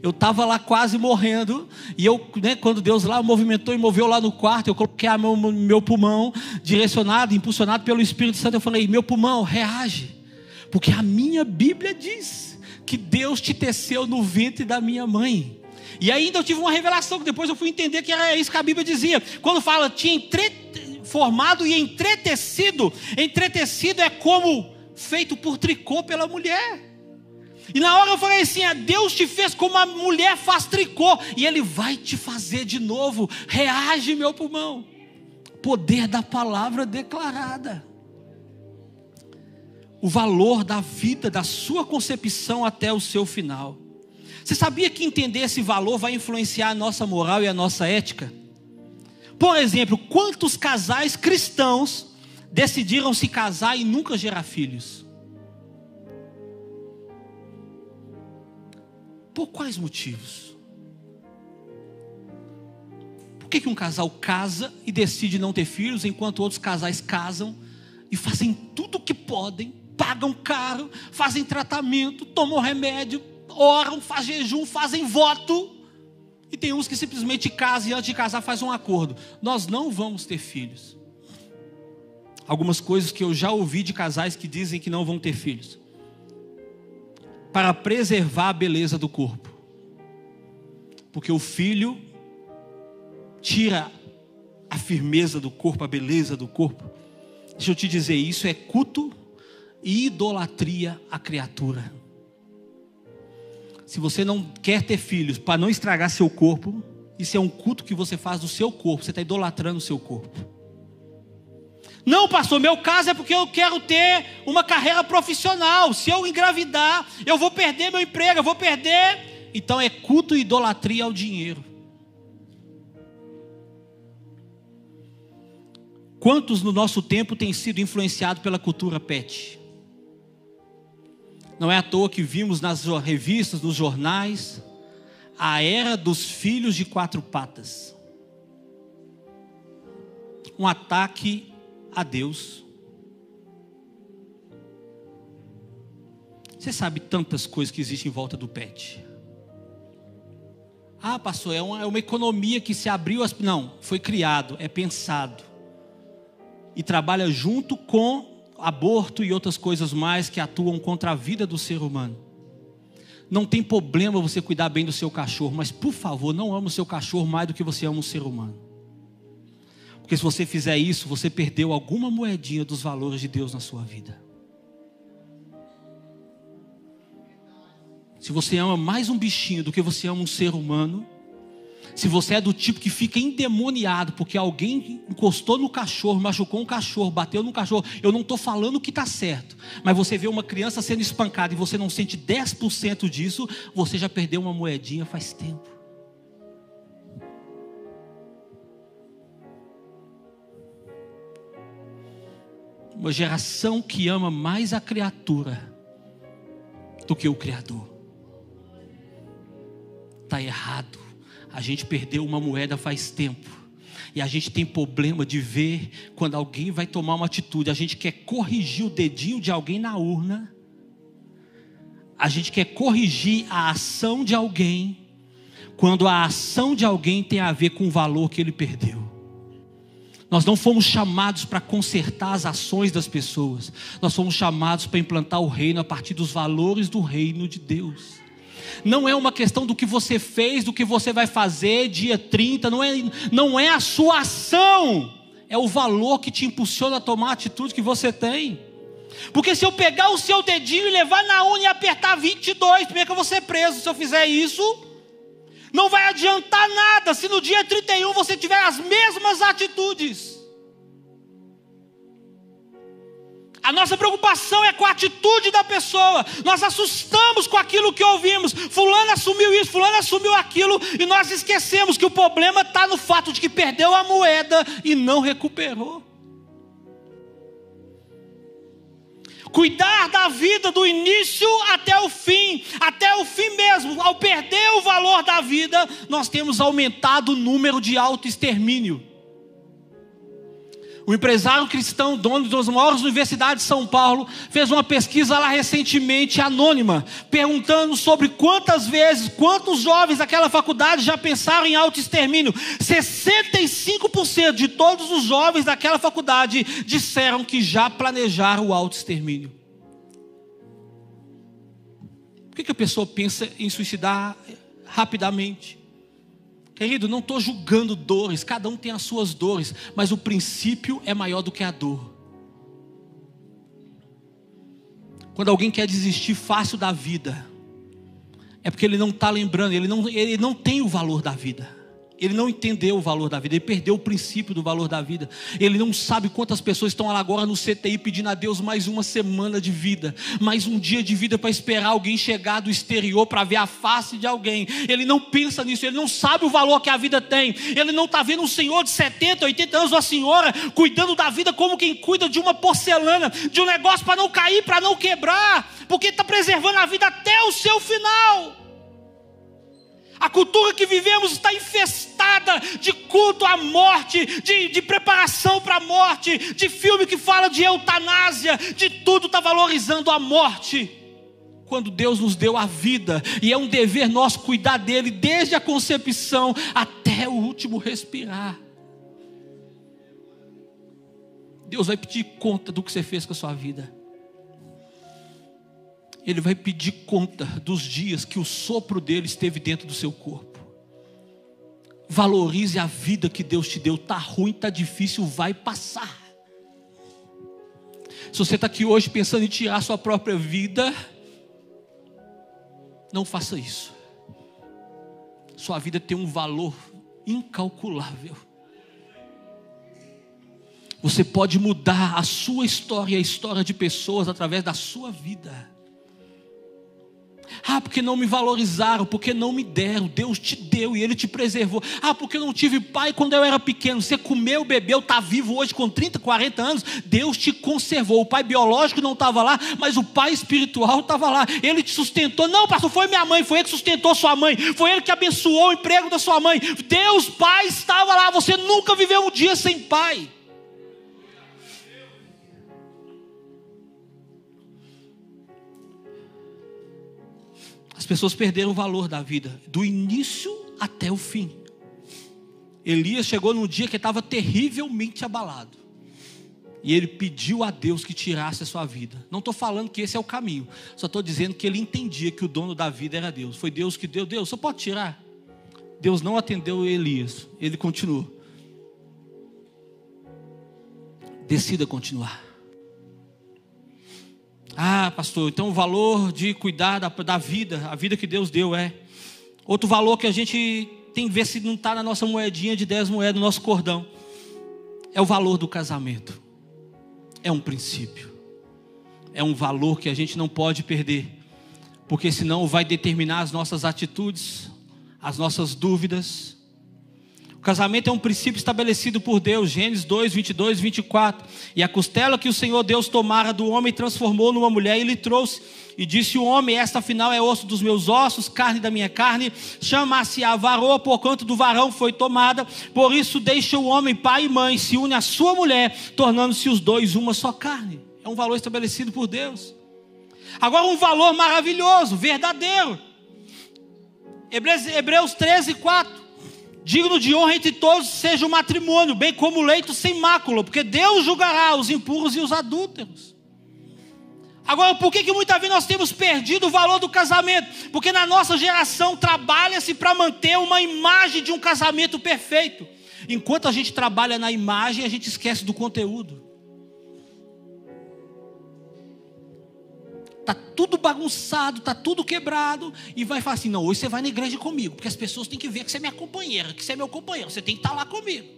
Speaker 2: Eu estava lá quase morrendo, e eu, né, quando Deus lá movimentou e moveu lá no quarto, eu coloquei meu, meu pulmão, direcionado, impulsionado pelo Espírito Santo, eu falei: meu pulmão, reage, porque a minha Bíblia diz que Deus te teceu no ventre da minha mãe. E ainda eu tive uma revelação que depois eu fui entender que era isso que a Bíblia dizia. Quando fala, te entre formado e entretecido. Entretecido é como feito por tricô pela mulher. E na hora eu falei assim: ah, Deus te fez como a mulher faz tricô, e Ele vai te fazer de novo. Reage, meu pulmão. Poder da palavra declarada. O valor da vida, da sua concepção até o seu final. Você sabia que entender esse valor vai influenciar a nossa moral e a nossa ética? Por exemplo, quantos casais cristãos decidiram se casar e nunca gerar filhos? Por quais motivos? Por que, que um casal casa e decide não ter filhos, enquanto outros casais casam e fazem tudo o que podem, pagam caro, fazem tratamento, tomam remédio, oram, fazem jejum, fazem voto e tem uns que simplesmente casam e antes de casar faz um acordo. Nós não vamos ter filhos. Algumas coisas que eu já ouvi de casais que dizem que não vão ter filhos. Para preservar a beleza do corpo. Porque o filho tira a firmeza do corpo, a beleza do corpo. Deixa eu te dizer, isso é culto e idolatria à criatura se você não quer ter filhos para não estragar seu corpo, isso é um culto que você faz do seu corpo, você está idolatrando o seu corpo. Não, pastor, meu caso é porque eu quero ter uma carreira profissional. Se eu engravidar, eu vou perder meu emprego, eu vou perder. Então é culto e idolatria ao dinheiro. Quantos no nosso tempo têm sido influenciados pela cultura pet? Não é à toa que vimos nas revistas, nos jornais, a era dos filhos de quatro patas. Um ataque a Deus. Você sabe tantas coisas que existem em volta do pet. Ah, pastor, é uma, é uma economia que se abriu. As... Não, foi criado, é pensado. E trabalha junto com aborto e outras coisas mais que atuam contra a vida do ser humano. Não tem problema você cuidar bem do seu cachorro, mas por favor, não ame o seu cachorro mais do que você ama o ser humano. Porque se você fizer isso, você perdeu alguma moedinha dos valores de Deus na sua vida. Se você ama mais um bichinho do que você ama um ser humano, se você é do tipo que fica endemoniado porque alguém encostou no cachorro, machucou um cachorro, bateu no cachorro, eu não estou falando que está certo, mas você vê uma criança sendo espancada e você não sente 10% disso, você já perdeu uma moedinha faz tempo. Uma geração que ama mais a criatura do que o Criador. Está errado. A gente perdeu uma moeda faz tempo. E a gente tem problema de ver quando alguém vai tomar uma atitude. A gente quer corrigir o dedinho de alguém na urna. A gente quer corrigir a ação de alguém. Quando a ação de alguém tem a ver com o valor que ele perdeu. Nós não fomos chamados para consertar as ações das pessoas. Nós fomos chamados para implantar o reino a partir dos valores do reino de Deus não é uma questão do que você fez, do que você vai fazer dia 30, não é, não é a sua ação, é o valor que te impulsiona a tomar a atitude que você tem. Porque se eu pegar o seu dedinho e levar na unha e apertar 22, primeiro que eu vou ser preso se eu fizer isso. Não vai adiantar nada se no dia 31 você tiver as mesmas atitudes. A nossa preocupação é com a atitude da pessoa. Nós assustamos com aquilo que ouvimos. Fulano assumiu isso, fulano assumiu aquilo, e nós esquecemos que o problema está no fato de que perdeu a moeda e não recuperou. Cuidar da vida do início até o fim, até o fim mesmo. Ao perder o valor da vida, nós temos aumentado o número de autoextermínio. O empresário cristão, dono das maiores universidades de São Paulo, fez uma pesquisa lá recentemente, anônima, perguntando sobre quantas vezes, quantos jovens daquela faculdade já pensaram em autoextermínio. 65% de todos os jovens daquela faculdade disseram que já planejaram o autoextermínio. Por que, que a pessoa pensa em suicidar rapidamente? Querido, não estou julgando dores, cada um tem as suas dores, mas o princípio é maior do que a dor. Quando alguém quer desistir fácil da vida, é porque ele não está lembrando, ele não, ele não tem o valor da vida. Ele não entendeu o valor da vida, ele perdeu o princípio do valor da vida. Ele não sabe quantas pessoas estão lá agora no CTI pedindo a Deus mais uma semana de vida, mais um dia de vida para esperar alguém chegar do exterior para ver a face de alguém. Ele não pensa nisso, ele não sabe o valor que a vida tem. Ele não está vendo um senhor de 70, 80 anos, uma senhora, cuidando da vida como quem cuida de uma porcelana, de um negócio para não cair, para não quebrar, porque está preservando a vida até o seu final. A cultura que vivemos está infestada de culto à morte, de, de preparação para a morte, de filme que fala de eutanásia, de tudo está valorizando a morte. Quando Deus nos deu a vida, e é um dever nosso cuidar dele desde a concepção até o último respirar. Deus vai pedir conta do que você fez com a sua vida. Ele vai pedir conta dos dias que o sopro dele esteve dentro do seu corpo. Valorize a vida que Deus te deu. Tá ruim, tá difícil, vai passar. Se você está aqui hoje pensando em tirar sua própria vida, não faça isso. Sua vida tem um valor incalculável. Você pode mudar a sua história e a história de pessoas através da sua vida. Ah, porque não me valorizaram, porque não me deram. Deus te deu e Ele te preservou. Ah, porque eu não tive pai quando eu era pequeno. Você comeu, bebeu, está vivo hoje com 30, 40 anos. Deus te conservou. O pai biológico não estava lá, mas o pai espiritual estava lá. Ele te sustentou. Não, pastor, foi minha mãe, foi ele que sustentou sua mãe. Foi ele que abençoou o emprego da sua mãe. Deus, pai, estava lá. Você nunca viveu um dia sem pai. Pessoas perderam o valor da vida, do início até o fim. Elias chegou num dia que estava terrivelmente abalado. E ele pediu a Deus que tirasse a sua vida. Não estou falando que esse é o caminho. Só estou dizendo que ele entendia que o dono da vida era Deus. Foi Deus que deu. Deus, só pode tirar. Deus não atendeu Elias. Ele continuou. Decida continuar. Ah, pastor, então o valor de cuidar da, da vida, a vida que Deus deu é. Outro valor que a gente tem que ver se não está na nossa moedinha de 10 moedas, no nosso cordão, é o valor do casamento. É um princípio. É um valor que a gente não pode perder, porque senão vai determinar as nossas atitudes, as nossas dúvidas, o casamento é um princípio estabelecido por Deus, Gênesis 2, 22, 24. E a costela que o Senhor Deus tomara do homem transformou numa mulher e lhe trouxe. E disse o homem: Esta afinal é osso dos meus ossos, carne da minha carne. Chama-se a varoa, por quanto do varão foi tomada. Por isso deixa o homem pai e mãe, se une à sua mulher, tornando-se os dois uma só carne. É um valor estabelecido por Deus. Agora, um valor maravilhoso, verdadeiro. Hebreus 13, 4. Digno de honra entre todos seja o matrimônio, bem como o leito sem mácula, porque Deus julgará os impuros e os adúlteros. Agora, por que, que muitas vezes nós temos perdido o valor do casamento? Porque na nossa geração trabalha-se para manter uma imagem de um casamento perfeito. Enquanto a gente trabalha na imagem, a gente esquece do conteúdo. Está tudo bagunçado, está tudo quebrado, e vai falar assim: não, hoje você vai na igreja comigo, porque as pessoas têm que ver que você é minha companheira, que você é meu companheiro, você tem que estar tá lá comigo.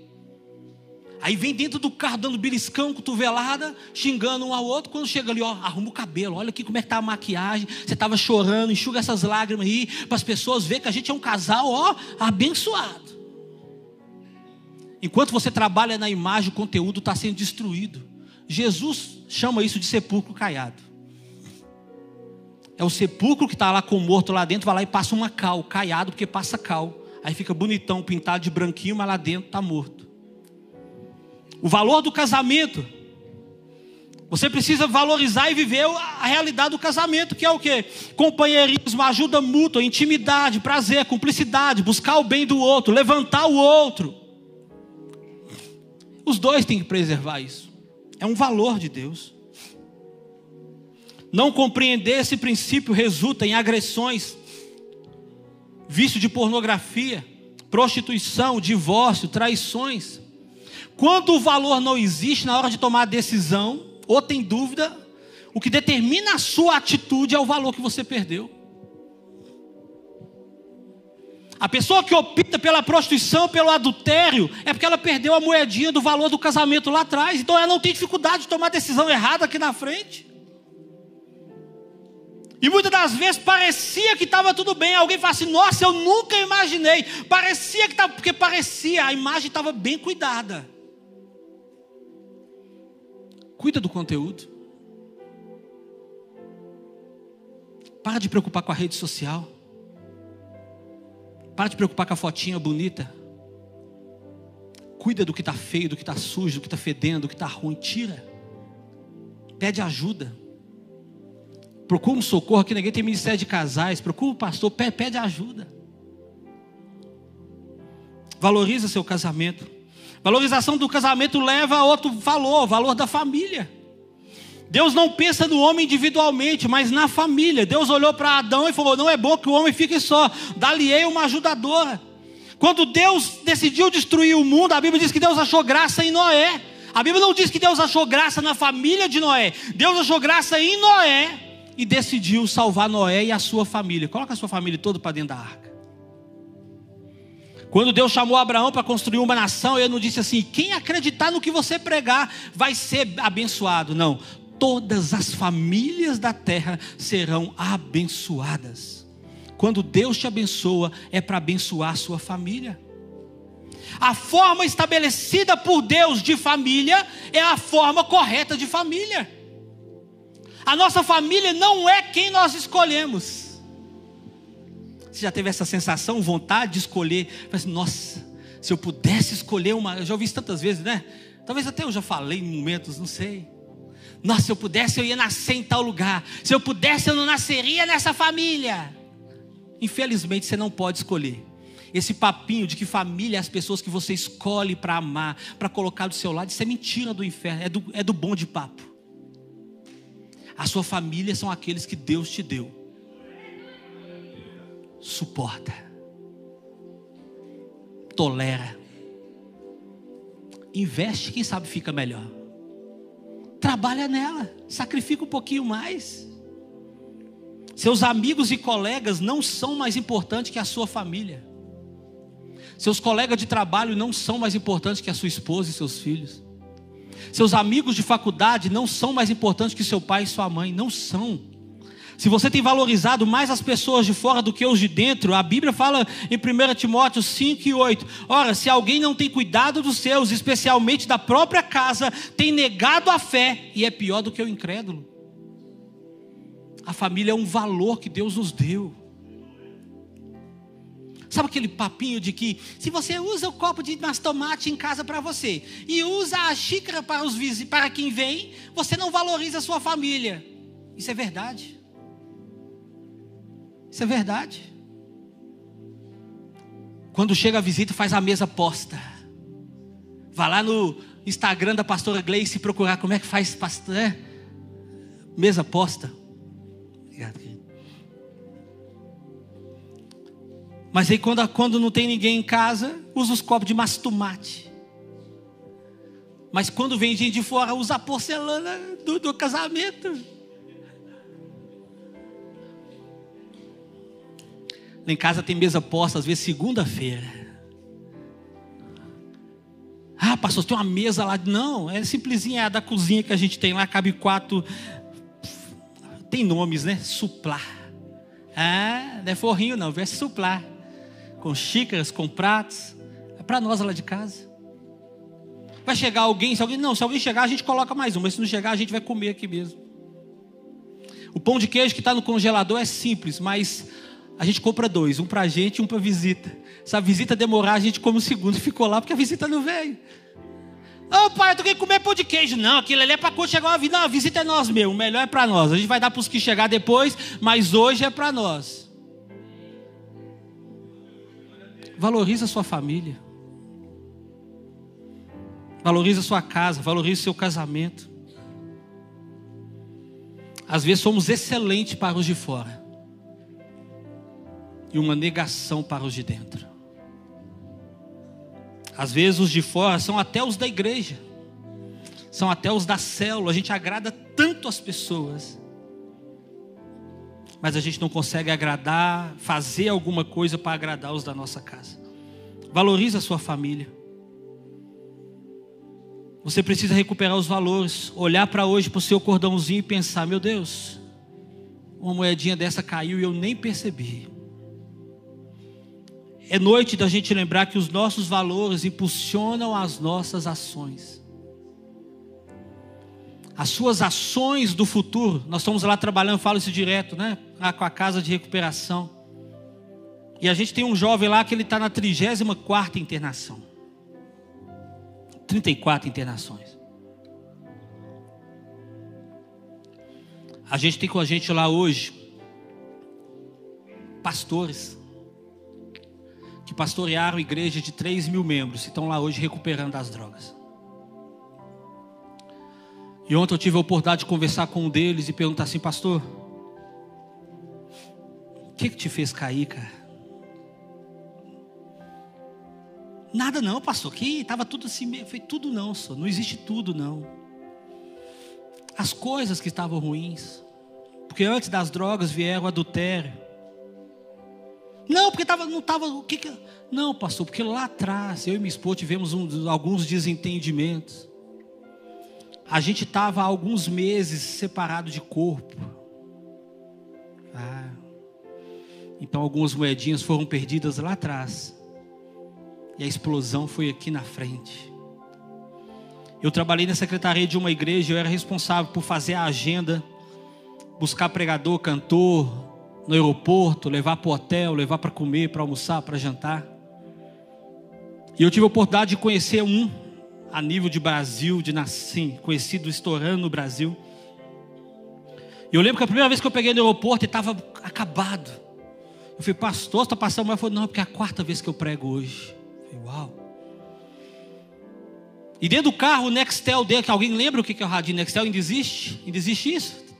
Speaker 2: Aí vem dentro do carro dando beliscão, cotovelada, xingando um ao outro. Quando chega ali, ó, arruma o cabelo, olha aqui como é que tá a maquiagem. Você estava chorando, enxuga essas lágrimas aí, para as pessoas verem que a gente é um casal, ó, abençoado. Enquanto você trabalha na imagem, o conteúdo está sendo destruído. Jesus chama isso de sepulcro caiado. É o sepulcro que está lá com o morto lá dentro, vai lá e passa uma cal, caiado, porque passa cal. Aí fica bonitão, pintado de branquinho, mas lá dentro está morto. O valor do casamento. Você precisa valorizar e viver a realidade do casamento, que é o que? Companheirismo, ajuda mútua, intimidade, prazer, cumplicidade, buscar o bem do outro, levantar o outro. Os dois têm que preservar isso. É um valor de Deus. Não compreender esse princípio resulta em agressões, vício de pornografia, prostituição, divórcio, traições. Quando o valor não existe na hora de tomar a decisão, ou tem dúvida, o que determina a sua atitude é o valor que você perdeu. A pessoa que opta pela prostituição, pelo adultério, é porque ela perdeu a moedinha do valor do casamento lá atrás. Então ela não tem dificuldade de tomar decisão errada aqui na frente. E muitas das vezes parecia que estava tudo bem. Alguém fala assim: Nossa, eu nunca imaginei. Parecia que estava, porque parecia, a imagem estava bem cuidada. Cuida do conteúdo. Para de preocupar com a rede social. Para de preocupar com a fotinha bonita. Cuida do que está feio, do que está sujo, do que está fedendo, do que está ruim. Tira. Pede ajuda. Procura um socorro, aqui ninguém tem ministério de casais. Procura um pastor, pede ajuda. Valoriza seu casamento. Valorização do casamento leva a outro valor, valor da família. Deus não pensa no homem individualmente, mas na família. Deus olhou para Adão e falou: Não é bom que o homem fique só, dá-lhe uma ajudadora. Quando Deus decidiu destruir o mundo, a Bíblia diz que Deus achou graça em Noé. A Bíblia não diz que Deus achou graça na família de Noé. Deus achou graça em Noé e decidiu salvar Noé e a sua família. Coloca a sua família toda para dentro da arca. Quando Deus chamou Abraão para construir uma nação, ele não disse assim: quem acreditar no que você pregar vai ser abençoado. Não. todas as famílias da terra serão abençoadas. Quando Deus te abençoa, é para abençoar a sua família. A forma estabelecida por Deus de família é a forma correta de família. A nossa família não é quem nós escolhemos. Você já teve essa sensação, vontade de escolher? Assim, Nossa, se eu pudesse escolher uma. Eu já ouvi isso tantas vezes, né? Talvez até eu já falei em momentos, não sei. Nossa, se eu pudesse, eu ia nascer em tal lugar. Se eu pudesse, eu não nasceria nessa família. Infelizmente, você não pode escolher. Esse papinho de que família é as pessoas que você escolhe para amar, para colocar do seu lado, isso é mentira do inferno, é do, é do bom de papo. A sua família são aqueles que Deus te deu. Suporta. Tolera. Investe, quem sabe fica melhor. Trabalha nela, sacrifica um pouquinho mais. Seus amigos e colegas não são mais importantes que a sua família. Seus colegas de trabalho não são mais importantes que a sua esposa e seus filhos. Seus amigos de faculdade não são mais importantes que seu pai e sua mãe. Não são. Se você tem valorizado mais as pessoas de fora do que os de dentro, a Bíblia fala em 1 Timóteo 5 e 8: Ora, se alguém não tem cuidado dos seus, especialmente da própria casa, tem negado a fé e é pior do que o incrédulo. A família é um valor que Deus nos deu. Sabe aquele papinho de que se você usa o copo de mastomate em casa para você e usa a xícara para os para quem vem, você não valoriza a sua família. Isso é verdade. Isso é verdade. Quando chega a visita, faz a mesa posta. Vá lá no Instagram da pastora Gleice procurar como é que faz pastor, é? mesa posta. Mas aí quando, quando não tem ninguém em casa, usa os copos de mastomate. Mas quando vem gente de fora, usa a porcelana do, do casamento. Lá em casa tem mesa posta, às vezes segunda-feira. Ah, pastor, tem uma mesa lá. Não, é simplesinha, é a da cozinha que a gente tem lá, cabe quatro. Tem nomes, né? Suplar. Ah, não é forrinho não, é suplar com xícaras, com pratos. É para nós lá de casa. Vai chegar alguém, se alguém não, se alguém chegar, a gente coloca mais um, mas se não chegar, a gente vai comer aqui mesmo. O pão de queijo que está no congelador é simples, mas a gente compra dois, um para a gente e um para visita. Se a visita demorar, a gente come o segundo e ficou lá porque a visita não veio. Ô oh, pai, tu quer comer pão de queijo? Não, aquilo ali é para quando chegar uma visita. Não, a visita é nós mesmo, o melhor é para nós. A gente vai dar para os que chegar depois, mas hoje é para nós. Valorize a sua família. Valorize a sua casa, valorize o seu casamento. Às vezes somos excelentes para os de fora e uma negação para os de dentro. Às vezes os de fora são até os da igreja, são até os da célula. A gente agrada tanto as pessoas, mas a gente não consegue agradar, fazer alguma coisa para agradar os da nossa casa. Valorize a sua família. Você precisa recuperar os valores, olhar para hoje para o seu cordãozinho e pensar: meu Deus, uma moedinha dessa caiu e eu nem percebi. É noite da gente lembrar que os nossos valores impulsionam as nossas ações as suas ações do futuro. Nós estamos lá trabalhando, falo isso direto, né? Lá com a casa de recuperação. E a gente tem um jovem lá que ele está na 34 internação. 34 internações. A gente tem com a gente lá hoje pastores que pastorearam igreja de 3 mil membros e estão lá hoje recuperando das drogas. E ontem eu tive a oportunidade de conversar com um deles e perguntar assim, pastor, o que, que te fez cair, cara? Nada não, pastor, que estava tudo assim, foi tudo não, só, não existe tudo não. As coisas que estavam ruins, porque antes das drogas vieram o adultério. Não, porque tava, não estava, o que, que Não, pastor, porque lá atrás eu e minha esposa tivemos um, alguns desentendimentos. A gente estava há alguns meses separado de corpo. Ah, então algumas moedinhas foram perdidas lá atrás. E a explosão foi aqui na frente. Eu trabalhei na secretaria de uma igreja, eu era responsável por fazer a agenda, buscar pregador, cantor no aeroporto, levar para o hotel, levar para comer, para almoçar, para jantar. E eu tive a oportunidade de conhecer um a nível de Brasil, de nascer, conhecido estourando no Brasil. E eu lembro que a primeira vez que eu peguei no aeroporto, ele estava acabado. Eu falei, pastor, está passando mal? Ele falou, não, porque é a quarta vez que eu prego hoje. Eu falei, uau. E dentro do carro, o Nextel dele, que alguém lembra o que é o radinho Nextel? Ainda existe? Ainda existe isso?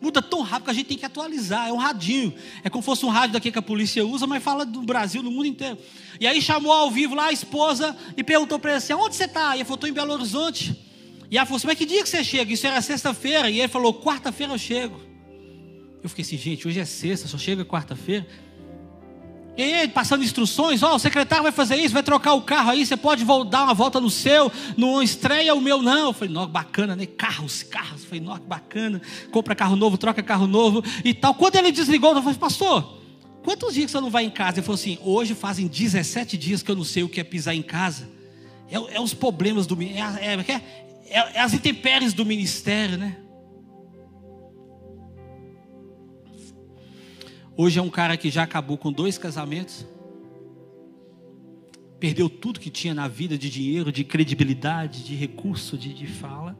Speaker 2: Muda tão rápido que a gente tem que atualizar. É um radinho. É como se fosse um rádio daqui que a polícia usa, mas fala do Brasil, no mundo inteiro. E aí chamou ao vivo lá a esposa e perguntou para ele assim: onde você está? E ele falou: estou em Belo Horizonte. E ela falou assim: mas que dia que você chega? Isso era sexta-feira. E ele falou: quarta-feira eu chego. Eu fiquei assim: gente, hoje é sexta, só chega quarta-feira. E aí, passando instruções, ó, oh, o secretário vai fazer isso, vai trocar o carro aí, você pode dar uma volta no seu, não estreia o meu não. Eu falei, não, bacana, né? Carros, carros. Eu falei, não, que bacana. Compra carro novo, troca carro novo e tal. Quando ele desligou, eu falei, pastor, quantos dias você não vai em casa? Ele falou assim, hoje fazem 17 dias que eu não sei o que é pisar em casa. É, é os problemas do... É, é, é, é, é as intempéries do ministério, né? Hoje é um cara que já acabou com dois casamentos, perdeu tudo que tinha na vida de dinheiro, de credibilidade, de recurso, de, de fala.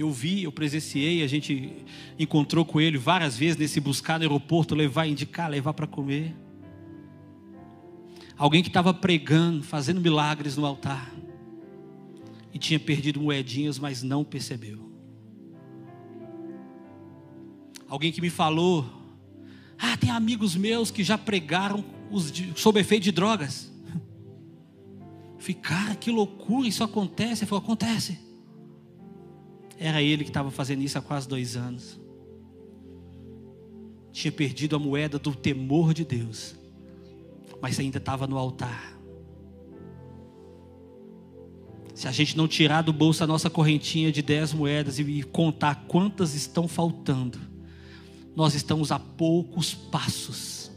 Speaker 2: Eu vi, eu presenciei, a gente encontrou com ele várias vezes nesse buscar no aeroporto, levar, indicar, levar para comer. Alguém que estava pregando, fazendo milagres no altar, e tinha perdido moedinhas, mas não percebeu. Alguém que me falou: Ah, tem amigos meus que já pregaram os, sob efeito de drogas. falei, cara, que loucura, isso acontece. Ele falou: Acontece. Era ele que estava fazendo isso há quase dois anos. Tinha perdido a moeda do temor de Deus, mas ainda estava no altar. Se a gente não tirar do bolso a nossa correntinha de dez moedas e contar quantas estão faltando, nós estamos a poucos passos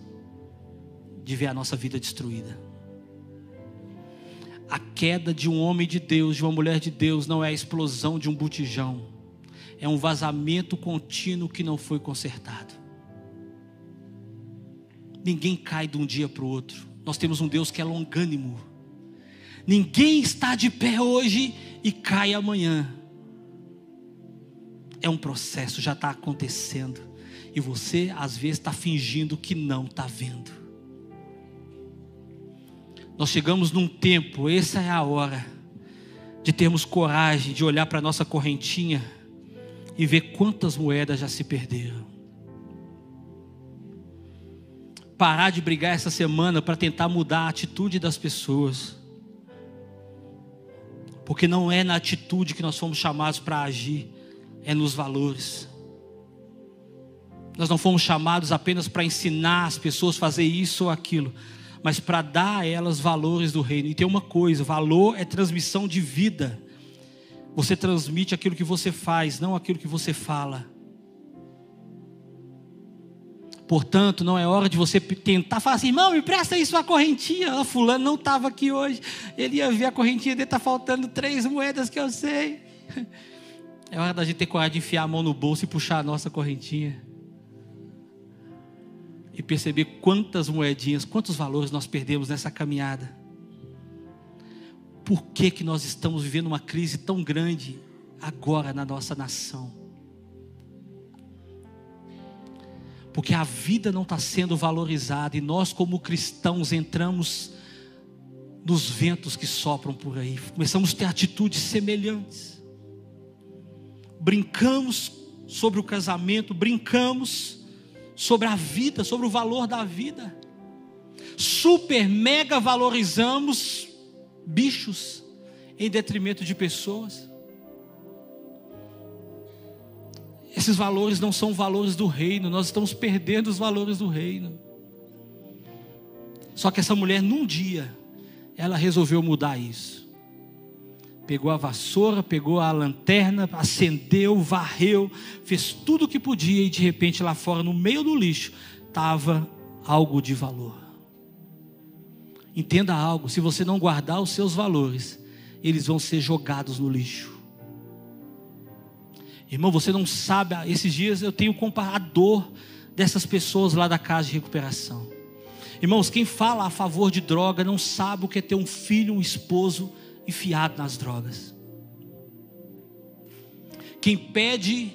Speaker 2: de ver a nossa vida destruída. A queda de um homem de Deus, de uma mulher de Deus, não é a explosão de um botijão, é um vazamento contínuo que não foi consertado. Ninguém cai de um dia para o outro. Nós temos um Deus que é longânimo. Ninguém está de pé hoje e cai amanhã. É um processo, já está acontecendo. E você, às vezes, está fingindo que não está vendo. Nós chegamos num tempo, essa é a hora, de termos coragem de olhar para a nossa correntinha e ver quantas moedas já se perderam. Parar de brigar essa semana para tentar mudar a atitude das pessoas. Porque não é na atitude que nós fomos chamados para agir, é nos valores. Nós não fomos chamados apenas para ensinar as pessoas a fazer isso ou aquilo, mas para dar a elas valores do reino. E tem uma coisa: valor é transmissão de vida. Você transmite aquilo que você faz, não aquilo que você fala. Portanto, não é hora de você tentar falar assim, irmão, me presta isso a correntinha. Ah, fulano não estava aqui hoje. Ele ia ver a correntinha dele, está faltando três moedas que eu sei. É hora da gente ter coragem de enfiar a mão no bolso e puxar a nossa correntinha e perceber quantas moedinhas, quantos valores nós perdemos nessa caminhada. Por que, que nós estamos vivendo uma crise tão grande agora na nossa nação? Porque a vida não está sendo valorizada e nós, como cristãos, entramos nos ventos que sopram por aí, começamos a ter atitudes semelhantes. Brincamos sobre o casamento, brincamos sobre a vida, sobre o valor da vida. Super mega valorizamos bichos em detrimento de pessoas. Esses valores não são valores do reino, nós estamos perdendo os valores do reino. Só que essa mulher, num dia, ela resolveu mudar isso. Pegou a vassoura, pegou a lanterna, acendeu, varreu, fez tudo o que podia e de repente lá fora, no meio do lixo, estava algo de valor. Entenda algo: se você não guardar os seus valores, eles vão ser jogados no lixo. Irmão, você não sabe, esses dias eu tenho a dor dessas pessoas lá da casa de recuperação. Irmãos, quem fala a favor de droga não sabe o que é ter um filho, um esposo enfiado nas drogas. Quem pede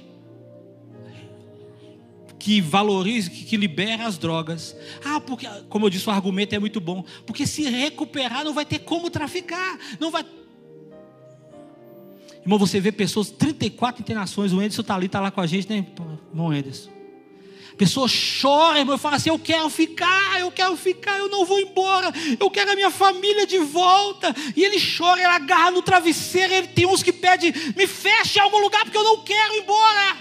Speaker 2: que valorize, que, que libere as drogas. Ah, porque, como eu disse, o argumento é muito bom. Porque se recuperar, não vai ter como traficar. Não vai. Irmão, você vê pessoas, 34 internações. O Anderson está ali, está lá com a gente, né, irmão Anderson? Pessoa chora, irmão, e fala assim: Eu quero ficar, eu quero ficar, eu não vou embora, eu quero a minha família de volta. E ele chora, ele agarra no travesseiro, ele tem uns que pedem: Me feche em algum lugar porque eu não quero ir embora.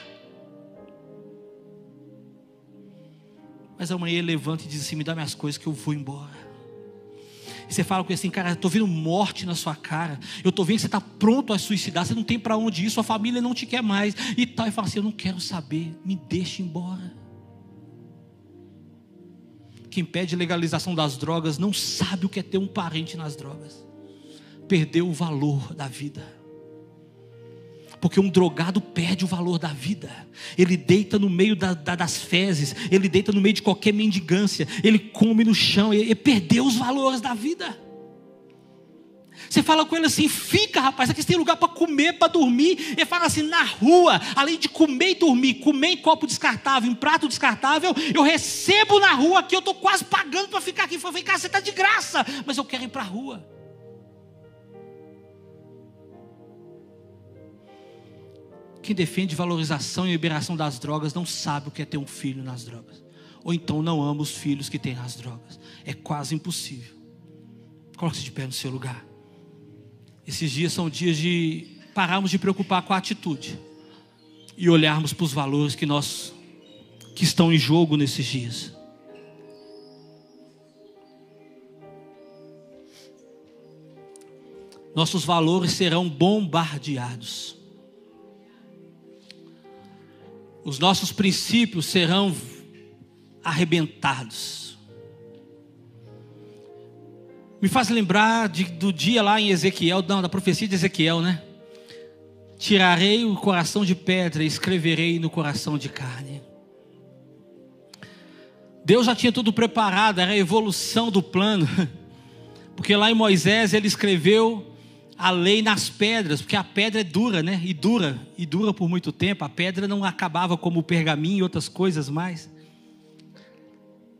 Speaker 2: Mas amanhã ele levanta e diz assim: Me dá minhas coisas que eu vou embora. E você fala com ele assim, cara, eu estou vendo morte na sua cara. Eu estou vendo que você está pronto a suicidar. Você não tem para onde ir, sua família não te quer mais. E tal. E fala assim: Eu não quero saber, me deixe embora quem pede legalização das drogas não sabe o que é ter um parente nas drogas. Perdeu o valor da vida. Porque um drogado perde o valor da vida. Ele deita no meio da, da, das fezes, ele deita no meio de qualquer mendigância, ele come no chão, ele perdeu os valores da vida. Você fala com ele assim: fica, rapaz, aqui tem lugar para comer, para dormir. Ele fala assim: na rua, além de comer e dormir, comer em copo descartável, em prato descartável, eu recebo na rua aqui, eu estou quase pagando para ficar aqui. Falei, cara, você está de graça, mas eu quero ir para a rua. Quem defende valorização e liberação das drogas não sabe o que é ter um filho nas drogas. Ou então não ama os filhos que têm nas drogas. É quase impossível. Coloque-se de pé no seu lugar. Esses dias são dias de pararmos de preocupar com a atitude e olharmos para os valores que nós que estão em jogo nesses dias. Nossos valores serão bombardeados. Os nossos princípios serão arrebentados. Me faz lembrar de, do dia lá em Ezequiel, não, da profecia de Ezequiel, né? Tirarei o coração de pedra e escreverei no coração de carne. Deus já tinha tudo preparado, era a evolução do plano. Porque lá em Moisés ele escreveu a lei nas pedras, porque a pedra é dura, né? E dura, e dura por muito tempo. A pedra não acabava como o pergaminho e outras coisas mais.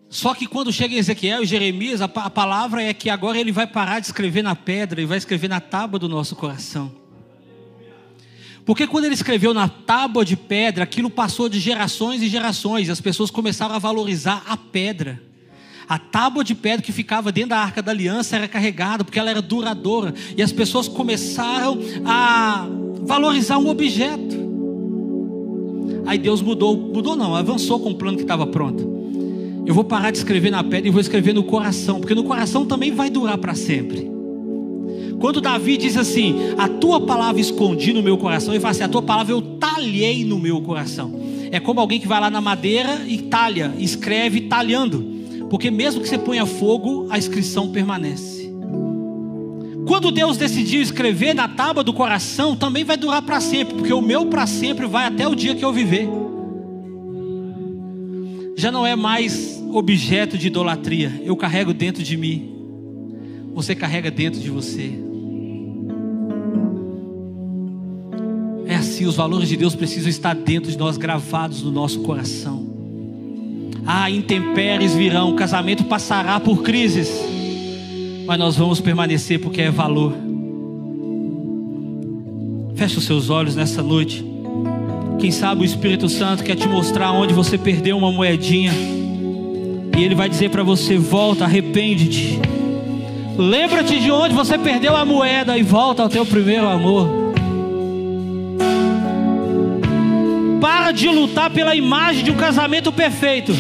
Speaker 2: Só que quando chega Ezequiel e Jeremias, a, a palavra é que agora ele vai parar de escrever na pedra e vai escrever na tábua do nosso coração. Porque quando ele escreveu na tábua de pedra, aquilo passou de gerações e gerações, e as pessoas começaram a valorizar a pedra. A tábua de pedra que ficava dentro da arca da aliança era carregada porque ela era duradoura, e as pessoas começaram a valorizar um objeto. Aí Deus mudou, mudou não, avançou com o plano que estava pronto. Eu vou parar de escrever na pedra e vou escrever no coração, porque no coração também vai durar para sempre. Quando Davi diz assim: A tua palavra escondi no meu coração, ele fala assim: A tua palavra eu talhei no meu coração. É como alguém que vai lá na madeira e talha, escreve talhando, porque mesmo que você ponha fogo, a inscrição permanece. Quando Deus decidiu escrever na tábua do coração, também vai durar para sempre, porque o meu para sempre vai até o dia que eu viver. Já não é mais objeto de idolatria. Eu carrego dentro de mim. Você carrega dentro de você. É assim, os valores de Deus precisam estar dentro de nós, gravados no nosso coração. Ah, intempéries virão, o casamento passará por crises, mas nós vamos permanecer porque é valor. Feche os seus olhos nessa noite. Quem sabe o Espírito Santo quer te mostrar onde você perdeu uma moedinha. E Ele vai dizer para você: volta, arrepende-te. Lembra-te de onde você perdeu a moeda e volta ao teu primeiro amor. Para de lutar pela imagem de um casamento perfeito.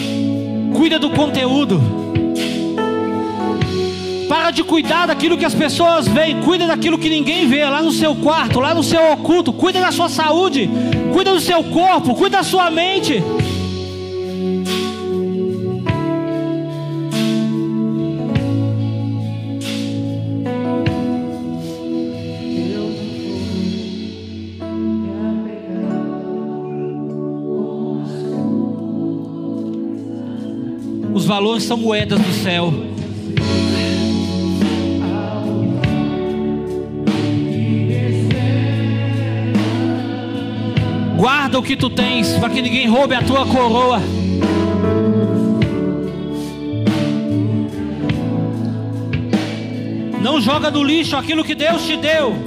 Speaker 2: Cuida do conteúdo. Para de cuidar daquilo que as pessoas veem, cuida daquilo que ninguém vê, lá no seu quarto, lá no seu oculto, cuida da sua saúde, cuida do seu corpo, cuida da sua mente. Os valores são moedas do céu. Guarda o que tu tens, para que ninguém roube a tua coroa. Não joga no lixo aquilo que Deus te deu.